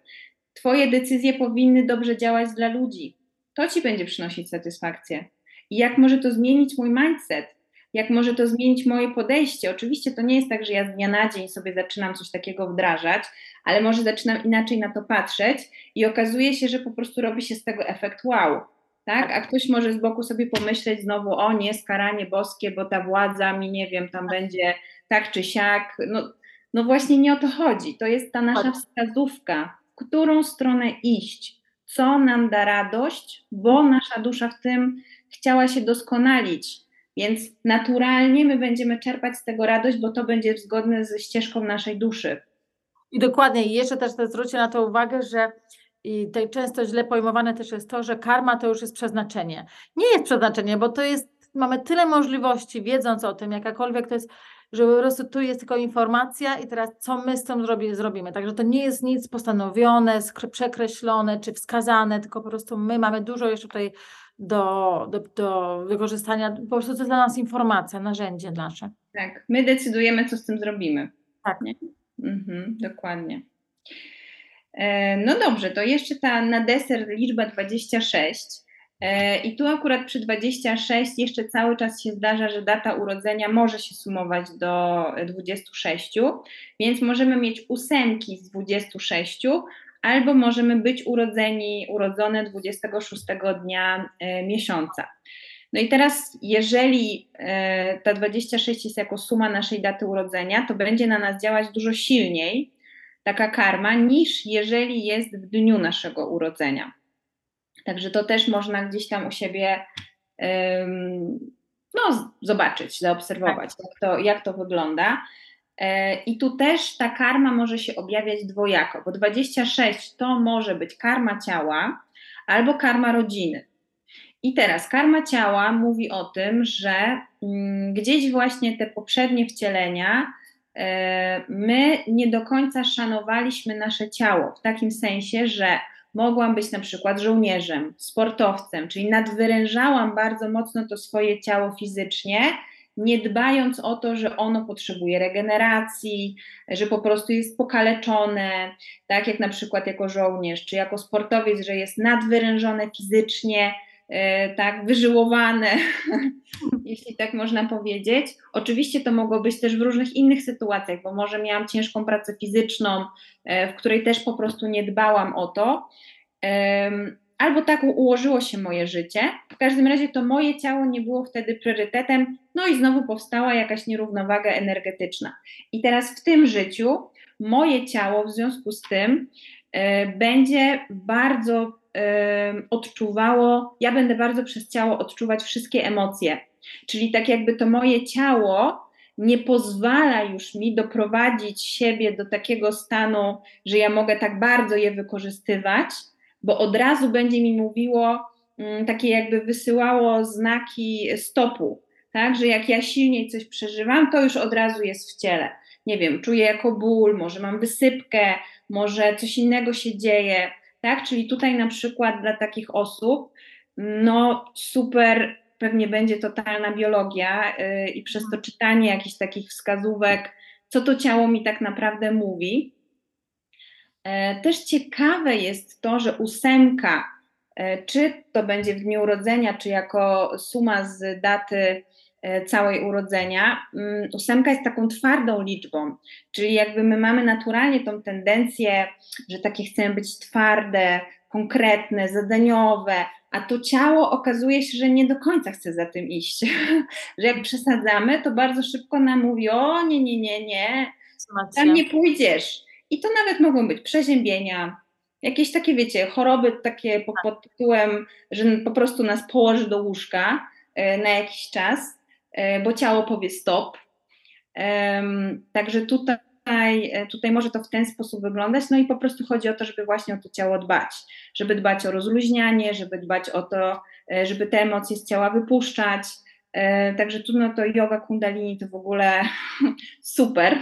Twoje decyzje powinny dobrze działać dla ludzi. To ci będzie przynosić satysfakcję. I jak może to zmienić mój mindset? Jak może to zmienić moje podejście. Oczywiście to nie jest tak, że ja z dnia na dzień sobie zaczynam coś takiego wdrażać, ale może zaczynam inaczej na to patrzeć i okazuje się, że po prostu robi się z tego efekt wow. Tak? A ktoś może z boku sobie pomyśleć znowu, o nie, skaranie boskie, bo ta władza mi, nie wiem, tam będzie tak czy siak. No, no właśnie nie o to chodzi. To jest ta nasza wskazówka, w którą stronę iść, co nam da radość, bo nasza dusza w tym chciała się doskonalić więc naturalnie my będziemy czerpać z tego radość, bo to będzie zgodne ze ścieżką naszej duszy. I dokładnie, i jeszcze też zwróćcie na to uwagę, że i tutaj często źle pojmowane też jest to, że karma to już jest przeznaczenie. Nie jest przeznaczenie, bo to jest, mamy tyle możliwości, wiedząc o tym, jakakolwiek to jest, że po prostu tu jest tylko informacja i teraz co my z tym zrobi, zrobimy. Także to nie jest nic postanowione, przekreślone czy wskazane, tylko po prostu my mamy dużo jeszcze tutaj do, do, do wykorzystania. Po prostu to jest dla nas informacja, narzędzie nasze. Tak, my decydujemy, co z tym zrobimy. Tak. Nie? Mhm, dokładnie. E, no dobrze, to jeszcze ta na deser liczba 26. E, I tu akurat przy 26 jeszcze cały czas się zdarza, że data urodzenia może się sumować do 26, więc możemy mieć ósemki z 26, albo możemy być urodzeni, urodzone 26 dnia e, miesiąca. No i teraz, jeżeli e, ta 26 jest jako suma naszej daty urodzenia, to będzie na nas działać dużo silniej taka karma, niż jeżeli jest w dniu naszego urodzenia. Także to też można gdzieś tam u siebie no, zobaczyć, zaobserwować, tak. jak, to, jak to wygląda. E, I tu też ta karma może się objawiać dwojako, bo 26 to może być karma ciała albo karma rodziny. I teraz karma ciała mówi o tym, że mm, gdzieś właśnie te poprzednie wcielenia e, my nie do końca szanowaliśmy nasze ciało, w takim sensie, że mogłam być na przykład żołnierzem, sportowcem, czyli nadwyrężałam bardzo mocno to swoje ciało fizycznie, nie dbając o to, że ono potrzebuje regeneracji, że po prostu jest pokaleczone, tak jak na przykład jako żołnierz, czy jako sportowiec, że jest nadwyrężone fizycznie, e, tak, wyżyłowane, jeśli tak można powiedzieć. Oczywiście to mogło być też w różnych innych sytuacjach, bo może miałam ciężką pracę fizyczną, e, w której też po prostu nie dbałam o to. Albo tak ułożyło się moje życie. W każdym razie to moje ciało nie było wtedy priorytetem, no i znowu powstała jakaś nierównowaga energetyczna. I teraz w tym życiu moje ciało w związku z tym e, będzie bardzo odczuwało, ja będę bardzo przez ciało odczuwać wszystkie emocje. Czyli tak jakby to moje ciało nie pozwala już mi doprowadzić siebie do takiego stanu, że ja mogę tak bardzo je wykorzystywać, bo od razu będzie mi mówiło, mm, takie jakby wysyłało znaki stopu, tak, że jak ja silniej coś przeżywam, to już od razu jest w ciele. Nie wiem, czuję jako ból, może mam wysypkę, może coś innego się dzieje, tak, czyli tutaj na przykład dla takich osób, no super pewnie będzie totalna biologia yy, i przez to czytanie jakichś takich wskazówek, co to ciało mi tak naprawdę mówi. E, też ciekawe jest to, że ósemka, e, czy to będzie w dniu urodzenia, czy jako suma z daty e, całej urodzenia, mm, ósemka jest taką twardą liczbą, czyli jakby my mamy naturalnie tą tendencję, że takie chcemy być twarde, konkretne, zadaniowe, a to ciało okazuje się, że nie do końca chce za tym iść. że jak przesadzamy, to bardzo szybko nam mówi: O, nie, nie, nie, nie, tam nie pójdziesz. I to nawet mogą być przeziębienia, jakieś takie, wiecie, choroby takie pod, pod tytułem, że po prostu nas położy do łóżka e, na jakiś czas, e, bo ciało powie stop. Także tutaj tutaj może to w ten sposób wyglądać. No i po prostu chodzi o to, żeby właśnie o to ciało dbać, żeby dbać o rozluźnianie, żeby dbać o to, e, żeby te emocje z ciała wypuszczać. Także tu no to yoga kundalini to w ogóle super.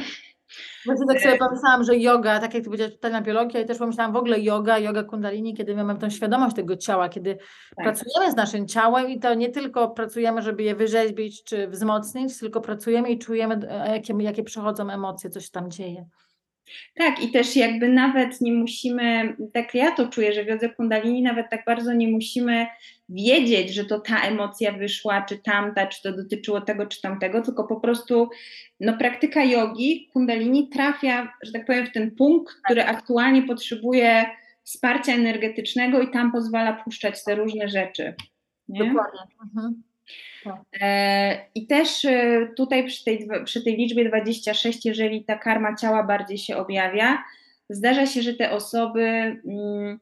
Właśnie tak sobie pomyślałam, że yoga, tak jak ty powiedziałeś, totalna biologia i też pomyślałam w ogóle yoga, yoga kundalini, kiedy mamy tą świadomość tego ciała, kiedy tak. pracujemy z naszym ciałem i to nie tylko pracujemy, żeby je wyrzeźbić czy wzmocnić, tylko pracujemy i czujemy, e, jakie, jakie przechodzą emocje, coś tam dzieje. Tak, i też jakby nawet nie musimy, tak ja to czuję, że w jodze kundalini nawet tak bardzo nie musimy wiedzieć, że to ta emocja wyszła, czy tamta, czy to dotyczyło tego, czy tamtego, tylko po prostu no, praktyka jogi kundalini trafia, że tak powiem, w ten punkt, który aktualnie potrzebuje wsparcia energetycznego i tam pozwala puszczać te różne rzeczy. Nie? Dokładnie. Mhm. Tak. E, I też e, tutaj przy tej, przy tej liczbie 26, jeżeli ta karma ciała bardziej się objawia, zdarza się, że te osoby mm,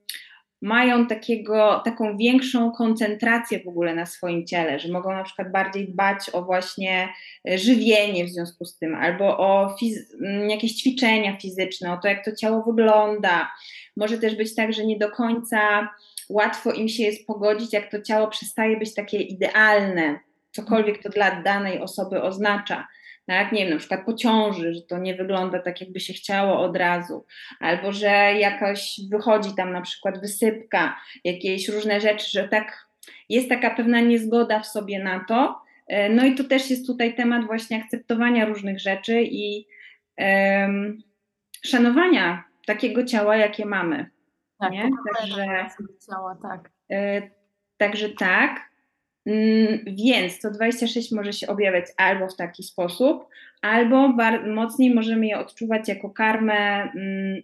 mają takiego, taką większą koncentrację w ogóle na swoim ciele, że mogą na przykład bardziej dbać o właśnie e, żywienie w związku z tym, albo o mm, jakieś ćwiczenia fizyczne, o to, jak to ciało wygląda. Może też być tak, że nie do końca łatwo im się jest pogodzić, jak to ciało przestaje być takie idealne, cokolwiek to dla danej osoby oznacza. Tak, nie wiem, na przykład po ciąży, że to nie wygląda tak, jakby się chciało od razu, albo że jakaś wychodzi tam na przykład wysypka, jakieś różne rzeczy, że tak jest taka pewna niezgoda w sobie na to. E, no i to też jest tutaj temat właśnie akceptowania różnych rzeczy i um, szanowania takiego ciała, jakie mamy. Tak, nie? Także, ciała, tak. Y, Także tak, więc to 26 może się objawiać albo w taki sposób, albo mocniej możemy je odczuwać jako karmę mm,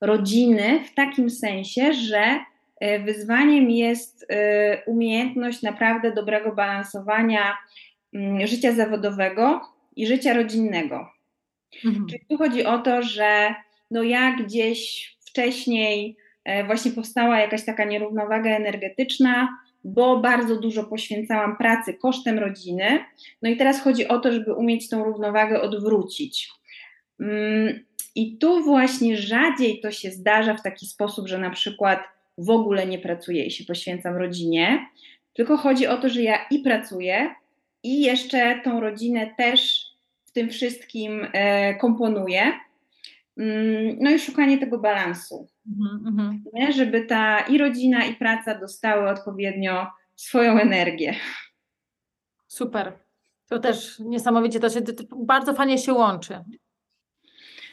rodziny, w takim sensie, że e, wyzwaniem jest e, umiejętność naprawdę dobrego balansowania mm, życia zawodowego i życia rodzinnego. Mhm. Czyli tu chodzi o to, że no ja gdzieś wcześniej e, właśnie powstała jakaś taka nierównowaga energetyczna, bo bardzo dużo poświęcałam pracy kosztem rodziny. No i teraz chodzi o to, żeby umieć tą równowagę odwrócić. Mm, I tu właśnie rzadziej to się zdarza w taki sposób, że na przykład w ogóle nie pracuję i się poświęcam rodzinie, tylko chodzi o to, że ja i pracuję, i jeszcze tą rodzinę też w tym wszystkim e, komponuję. Mm, no i szukanie tego balansu, mm -hmm. żeby ta i rodzina, i praca dostały odpowiednio swoją energię. Super. To też niesamowicie, to, się, to bardzo fajnie się łączy.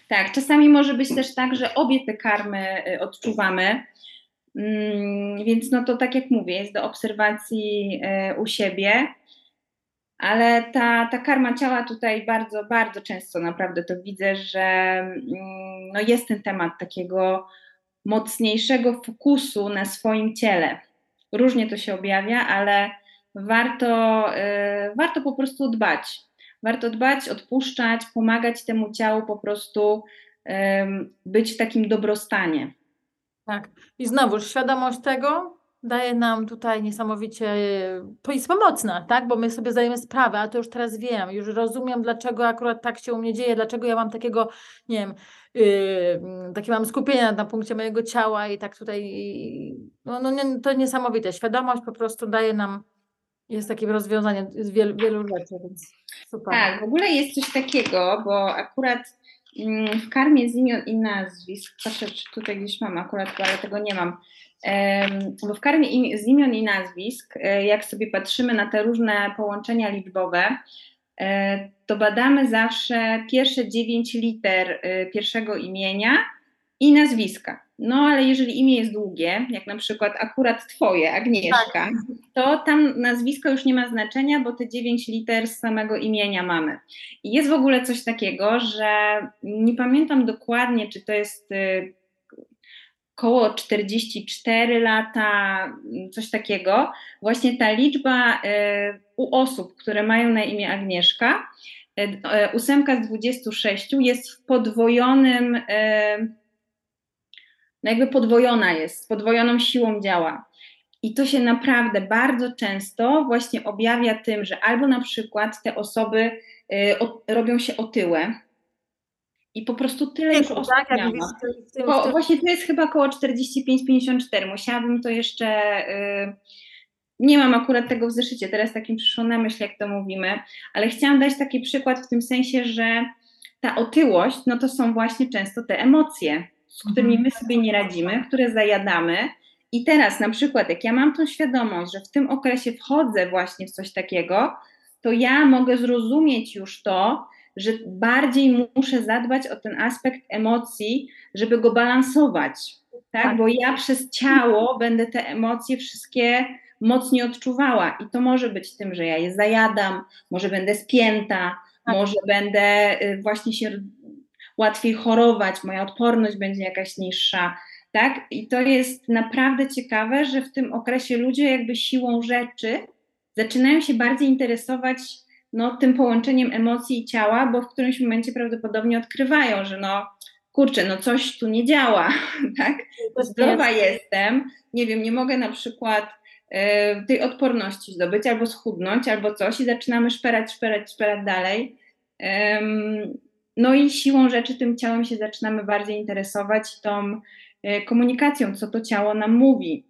Tak, czasami może być też tak, że obie te karmy y, odczuwamy. Mm, więc no to tak jak mówię, jest do obserwacji y, u siebie. Ale ta, ta karma ciała tutaj bardzo, bardzo często naprawdę to widzę, że mm, no jest ten temat takiego mocniejszego fokusu na swoim ciele. Różnie to się objawia, ale warto, yy, warto po prostu dbać. Warto dbać, odpuszczać, pomagać temu ciału po prostu być w takim dobrostanie. Tak. I znowu świadomość tego, daje nam tutaj niesamowicie, jest pomocna, tak? Bo my sobie zdajemy sprawę, a to już teraz wiem, już rozumiem, dlaczego akurat tak się u mnie dzieje, dlaczego ja mam takiego, nie wiem, yy, takie mam skupienie na punkcie mojego ciała i tak tutaj, no, no nie, to niesamowite. Świadomość po prostu daje nam, jest takie rozwiązanie z wielu, wielu rzeczy, więc super. Tak, w ogóle jest coś takiego, bo akurat mm, w karmie z imion i nazwisk, patrzę, czy tutaj gdzieś mam akurat, ale tego nie mam, bo w karmie z imion i nazwisk, e, jak sobie patrzymy na te różne połączenia liczbowe, e, to badamy zawsze pierwsze dziewięć liter e, pierwszego imienia i nazwiska. No ale jeżeli imię jest długie, jak na przykład akurat twoje, Agnieszka, tak. to tam nazwisko już nie ma znaczenia, bo te dziewięć liter z samego imienia mamy. I jest w ogóle coś takiego, że nie pamiętam dokładnie, czy to jest około 44 lata, coś takiego, właśnie ta liczba e, u osób, które mają na imię Agnieszka, e, e, ósemka z 26 jest w podwojonym, no jakby podwojona jest, podwojoną siłą działa. I to się naprawdę bardzo często właśnie objawia tym, że albo na przykład te osoby robią się otyłe, i po prostu tyle już osób tak, miałam. Bo właśnie to jest chyba około 45-54. Musiałabym to jeszcze... Yy, nie mam akurat tego w zeszycie, teraz takim przyszło na myśl, jak to mówimy, ale chciałam dać taki przykład w tym sensie, że ta otyłość, no to są właśnie często te emocje, z którymi my sobie nie radzimy, które zajadamy. I teraz na przykład, jak ja mam tą świadomość, że w tym okresie wchodzę właśnie w coś takiego, to ja mogę zrozumieć już to, że bardziej muszę zadbać o ten aspekt emocji, żeby go balansować, tak? tak? Bo ja przez ciało będę te emocje wszystkie mocniej odczuwała i to może być tym, że ja je zajadam, może będę spięta, tak. może będę y, właśnie się łatwiej chorować, moja odporność będzie jakaś niższa, tak? I to jest naprawdę ciekawe, że w tym okresie ludzie jakby siłą rzeczy zaczynają się bardziej interesować no, tym połączeniem emocji i ciała, bo w którymś momencie prawdopodobnie odkrywają, że no kurczę, no coś tu nie działa, tak? Zdrowa jestem, nie wiem, nie mogę na przykład y, tej odporności zdobyć, albo schudnąć, albo coś i zaczynamy szperać, szperać, szperać dalej. Ym, no i siłą rzeczy tym ciałem się zaczynamy bardziej interesować tą y, komunikacją, co to ciało nam mówi.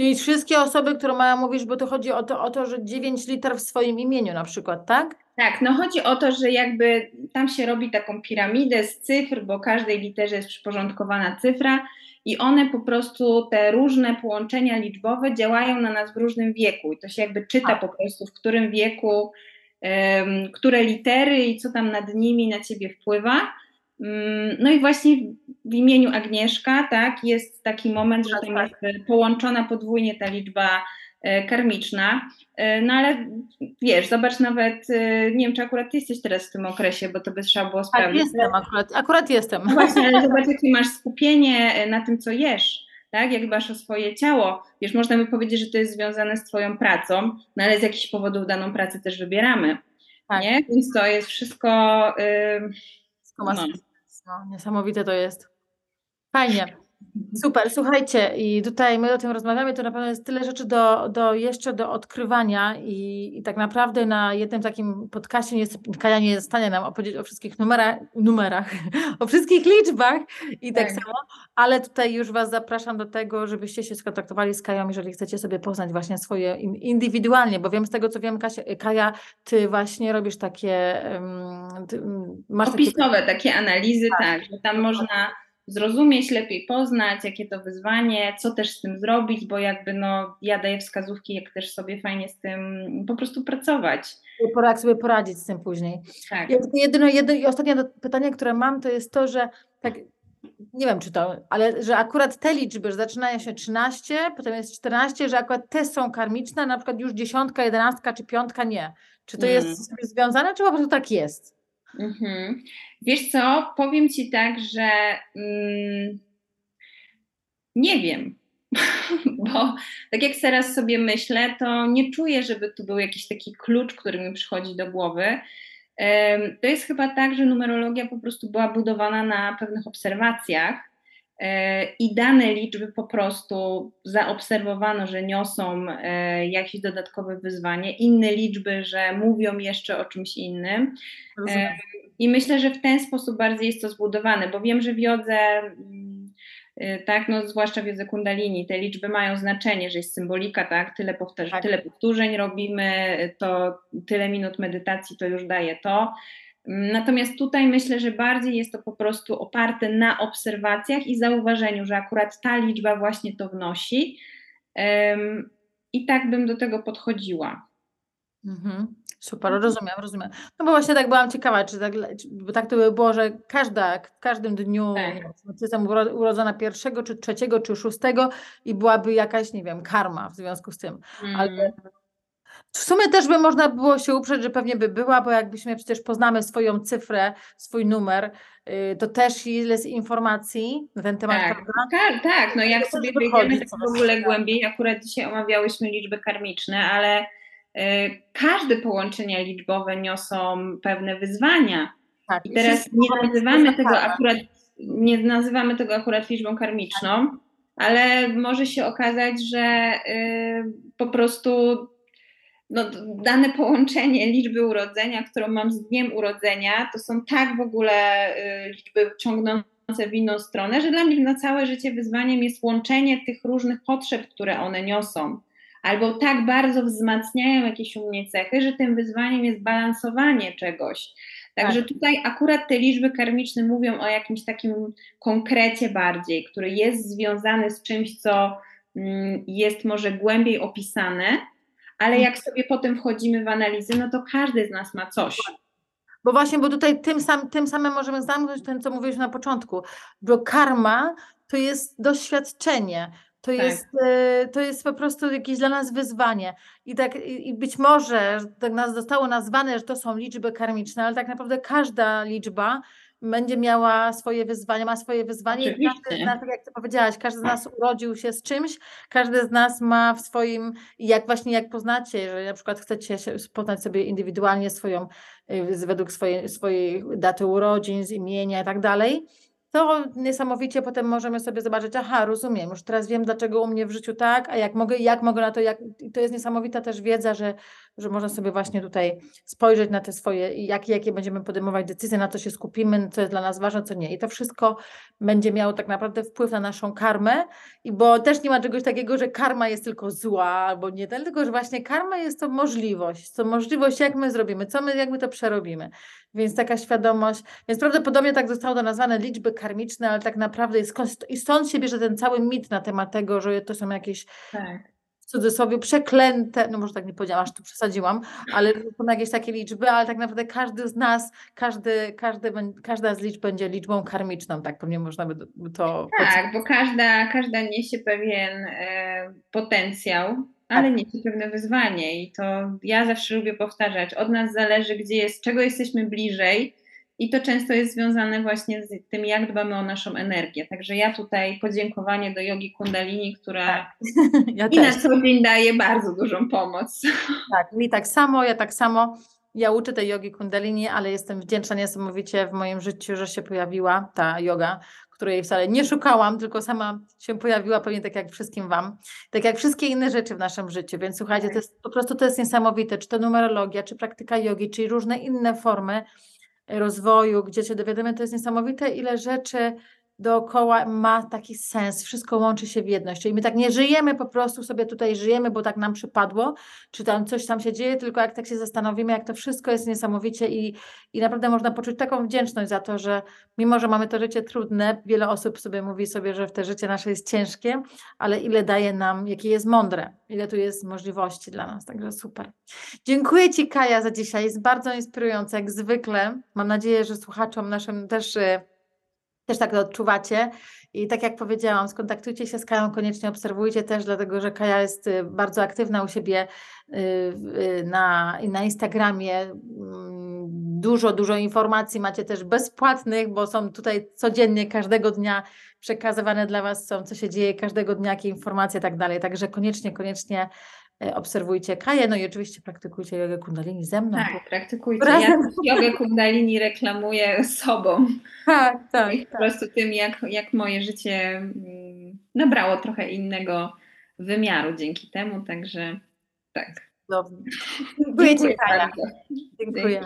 Czyli wszystkie osoby, które mają mówisz, bo to chodzi o to, o to, że 9 liter w swoim imieniu na przykład, tak? Tak, no chodzi o to, że jakby tam się robi taką piramidę z cyfr, bo każdej literze jest przyporządkowana cyfra i one po prostu, te różne połączenia liczbowe działają na nas w różnym wieku i to się jakby czyta po prostu, w którym wieku, um, które litery i co tam nad nimi na ciebie wpływa. Mm, no i właśnie w imieniu Agnieszka, tak, jest taki moment, że tam jest połączona podwójnie ta liczba e, karmiczna. E, no ale wiesz, zobacz nawet, e, nie wiem, czy akurat ty jesteś teraz w tym okresie, bo to by trzeba było tak, sprawdzić. Tak, jestem akurat, akurat jestem. No właśnie, ale zobacz, jakie masz skupienie na tym, co jesz, tak, jak dbasz o swoje ciało. Wiesz, można by powiedzieć, że to jest związane z twoją pracą, no ale z jakichś powodów daną pracę też wybieramy, tak. nie? Więc to jest wszystko... Yy, no. No, niesamowite to jest. Fajnie. Super, słuchajcie, i tutaj my o tym rozmawiamy, to na pewno jest tyle rzeczy do, do jeszcze do odkrywania i, i tak naprawdę na jednym takim podcaście nie, Kaja nie jest w stanie nam opowiedzieć o wszystkich numerach, numerach o wszystkich liczbach i tak, tak, samo, ale tutaj już Was zapraszam do tego, żebyście się skontaktowali z Kają, jeżeli chcecie sobie poznać właśnie swoje indywidualnie, bo wiem z tego, co wiem, Kasia, Kaja, Ty właśnie robisz takie... Masz Opisowe takie, takie analizy, tak, tak że tam można zrozumieć, lepiej poznać, jakie to wyzwanie, co też z tym zrobić, bo jakby no, ja daję wskazówki, jak też sobie fajnie z tym po prostu pracować. Jak sobie poradzić z tym później. Tak. Jedyne, jedyne i ostatnie pytanie, które mam, to jest to, że tak nie wiem czy to, ale że akurat te liczby, że zaczynają się 13, potem jest 14, że akurat te są karmiczne, na przykład już dziesiątka, jedenastka czy piątka nie. Czy to jest mm. związane, czy po prostu tak jest? Mhm. Wiesz co, powiem Ci tak, że mm, nie wiem, bo tak jak teraz sobie myślę, to nie czuję, żeby tu był jakiś taki klucz, który mi przychodzi do głowy. To jest chyba tak, że numerologia po prostu była budowana na pewnych obserwacjach i dane liczby po prostu zaobserwowano, że niosą e, jakieś dodatkowe wyzwanie, inne liczby, że mówią jeszcze o czymś innym. E, I myślę, że w ten sposób bardziej jest to zbudowane, bo wiem, że w jodze, mm, tak, no zwłaszcza w jodze kundalini, te liczby mają znaczenie, że jest symbolika, tak, tyle, powtarza, tak. tyle powtórzeń robimy, to tyle minut medytacji to już daje to. Natomiast tutaj myślę, że bardziej jest to po prostu oparte na obserwacjach i zauważeniu, że akurat ta liczba właśnie to wnosi. I tak bym do tego podchodziła. Mhm. Super, rozumiem, rozumiem. No bo właśnie tak byłam ciekawa, czy tak, bo tak to by było, że każda, w każdym dniu, tak. jestem urodzona pierwszego, czy trzeciego, czy szóstego i byłaby jakaś, nie wiem, karma w związku z tym. Ale mm. W sumie też by można było się uprzeć, że pewnie by była, bo jakbyśmy przecież poznamy swoją cyfrę, swój numer, y, to też jest informacji na ten temat, tak, Tak, tak, no jak sobie wyjdziemy tak w ogóle głębiej, akurat dzisiaj omawiałyśmy liczby karmiczne, ale y, każde połączenia liczbowe niosą pewne wyzwania. Tak, I teraz nie nazywamy tego akurat, nie nazywamy tego akurat liczbą karmiczną, ale może się okazać, że y, po prostu no, dane połączenie liczby urodzenia, którą mam z dniem urodzenia, to są tak w ogóle y, liczby ciągnące w inną stronę, że dla mnie na całe życie wyzwaniem jest łączenie tych różnych potrzeb, które one niosą. Albo tak bardzo wzmacniają jakieś u mnie cechy, że tym wyzwaniem jest balansowanie czegoś. Także tak. tutaj akurat te liczby karmiczne mówią o jakimś takim konkrecie bardziej, który jest związany z czymś, co mm, jest może głębiej opisane, ale jak sobie potem wchodzimy w analizy, no to każdy z nas ma coś. Bo właśnie, bo tutaj tym, sam, tym samym możemy zamknąć ten, co mówiłeś na początku, bo karma to jest doświadczenie. To, tak. jest, e, to jest po prostu jakieś dla nas wyzwanie. I, tak, I być może tak nas zostało nazwane, że to są liczby karmiczne, ale tak naprawdę każda liczba będzie miała swoje wyzwania, ma swoje wyzwanie i każdy z nas, tak jak ty powiedziałaś, każdy z nas urodził się z czymś, każdy z nas ma w swoim, jak właśnie jak poznacie, jeżeli na przykład chcecie poznać sobie indywidualnie swoją, y, według swojej, swojej daty urodzin, z imienia i tak dalej, to niesamowicie potem możemy sobie zobaczyć, aha, rozumiem, już teraz wiem, dlaczego u mnie w życiu tak, a jak mogę, jak mogę na to, jak, to jest niesamowita też wiedza, że, że można sobie właśnie tutaj spojrzeć na te swoje, jakie, jakie będziemy podejmować decyzje, na co się skupimy, co jest dla nas ważne, co nie. I to wszystko będzie miało tak naprawdę wpływ na naszą karmę, i bo też nie ma czegoś takiego, że karma jest tylko zła, albo nie, tylko że właśnie karma jest to możliwość, to możliwość, jak my zrobimy, co my, jak my to przerobimy. Więc taka świadomość, więc prawdopodobnie tak zostało to nazwane liczby karmiczne, ale tak naprawdę jest, i stąd się bierze ten cały mit na temat tego, że to są jakieś tak cudzysłowie przeklęte, no może tak nie powiedziałam, aż tu przesadziłam, ale są jakieś takie liczby, ale tak naprawdę każdy z nas, każdy, każdy, każda z liczb będzie liczbą karmiczną, tak pewnie można by to... Tak, bo każda, każda niesie pewien e, potencjał, ale tak. niesie pewne wyzwanie i to ja zawsze lubię powtarzać, od nas zależy, gdzie jest, czego jesteśmy bliżej, i to często jest związane właśnie z tym, jak dbamy o naszą energię. Także ja tutaj podziękowanie do jogi Kundalini, która tak. ja i na co dzień daje bardzo dużą pomoc. Tak, mi tak samo, ja tak samo. Ja uczę tej jogi Kundalini, ale jestem wdzięczna niesamowicie w moim życiu, że się pojawiła ta yoga, której wcale nie szukałam, tylko sama się pojawiła, pewnie tak jak wszystkim Wam, tak jak wszystkie inne rzeczy w naszym życiu. Więc słuchajcie, to jest, po prostu to jest niesamowite, czy to numerologia, czy praktyka jogi, czy różne inne formy rozwoju, gdzie się dowiadujemy, to jest niesamowite, ile rzeczy dookoła ma taki sens, wszystko łączy się w jedność. Czyli my tak nie żyjemy, po prostu sobie tutaj żyjemy, bo tak nam przypadło, czy tam coś tam się dzieje, tylko jak tak się zastanowimy, jak to wszystko jest niesamowicie i, i naprawdę można poczuć taką wdzięczność za to, że mimo, że mamy to życie trudne, wiele osób sobie mówi sobie, że te życie nasze jest ciężkie, ale ile daje nam, jakie jest mądre, ile tu jest możliwości dla nas, także super. Dziękuję Ci Kaja za dzisiaj, jest bardzo inspirujące, jak zwykle. Mam nadzieję, że słuchaczom naszym też y, też tak to odczuwacie. I tak jak powiedziałam, skontaktujcie się z Kają, koniecznie obserwujcie też, dlatego że Kaja jest y, bardzo aktywna u siebie y, y, na, na Instagramie. Mm, dużo, dużo informacji macie też bezpłatnych, bo są tutaj codziennie, każdego dnia przekazywane dla Was są, co się dzieje każdego dnia, jakie informacje i tak dalej. Także koniecznie, koniecznie obserwujcie Kaję, no i oczywiście praktykujcie jogę kundalini ze mną. Tak, praktykujcie. Razem. Ja jogę kundalini reklamuję sobą. Tak, tak. I po tak. prostu tym, jak, jak moje życie mm, nabrało trochę innego wymiaru dzięki temu, także tak. Dobrze. Dziękuję, Dziękuję Ci, Kaja. Dziękuję.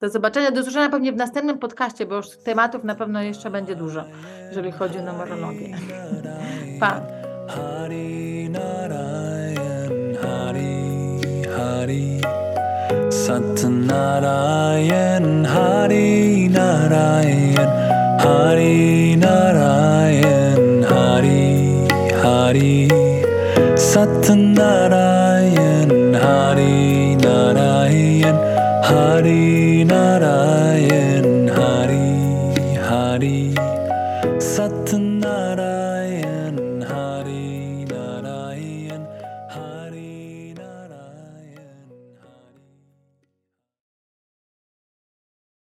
Do zobaczenia, do usłyszenia pewnie w następnym podcaście, bo już tematów na pewno jeszcze będzie dużo, jeżeli chodzi o numerologię. Pa. Hari Satnarayan Hari Narayan Hari Narayan Hari Hari Satnarayan Hari Narayan Hari Narayan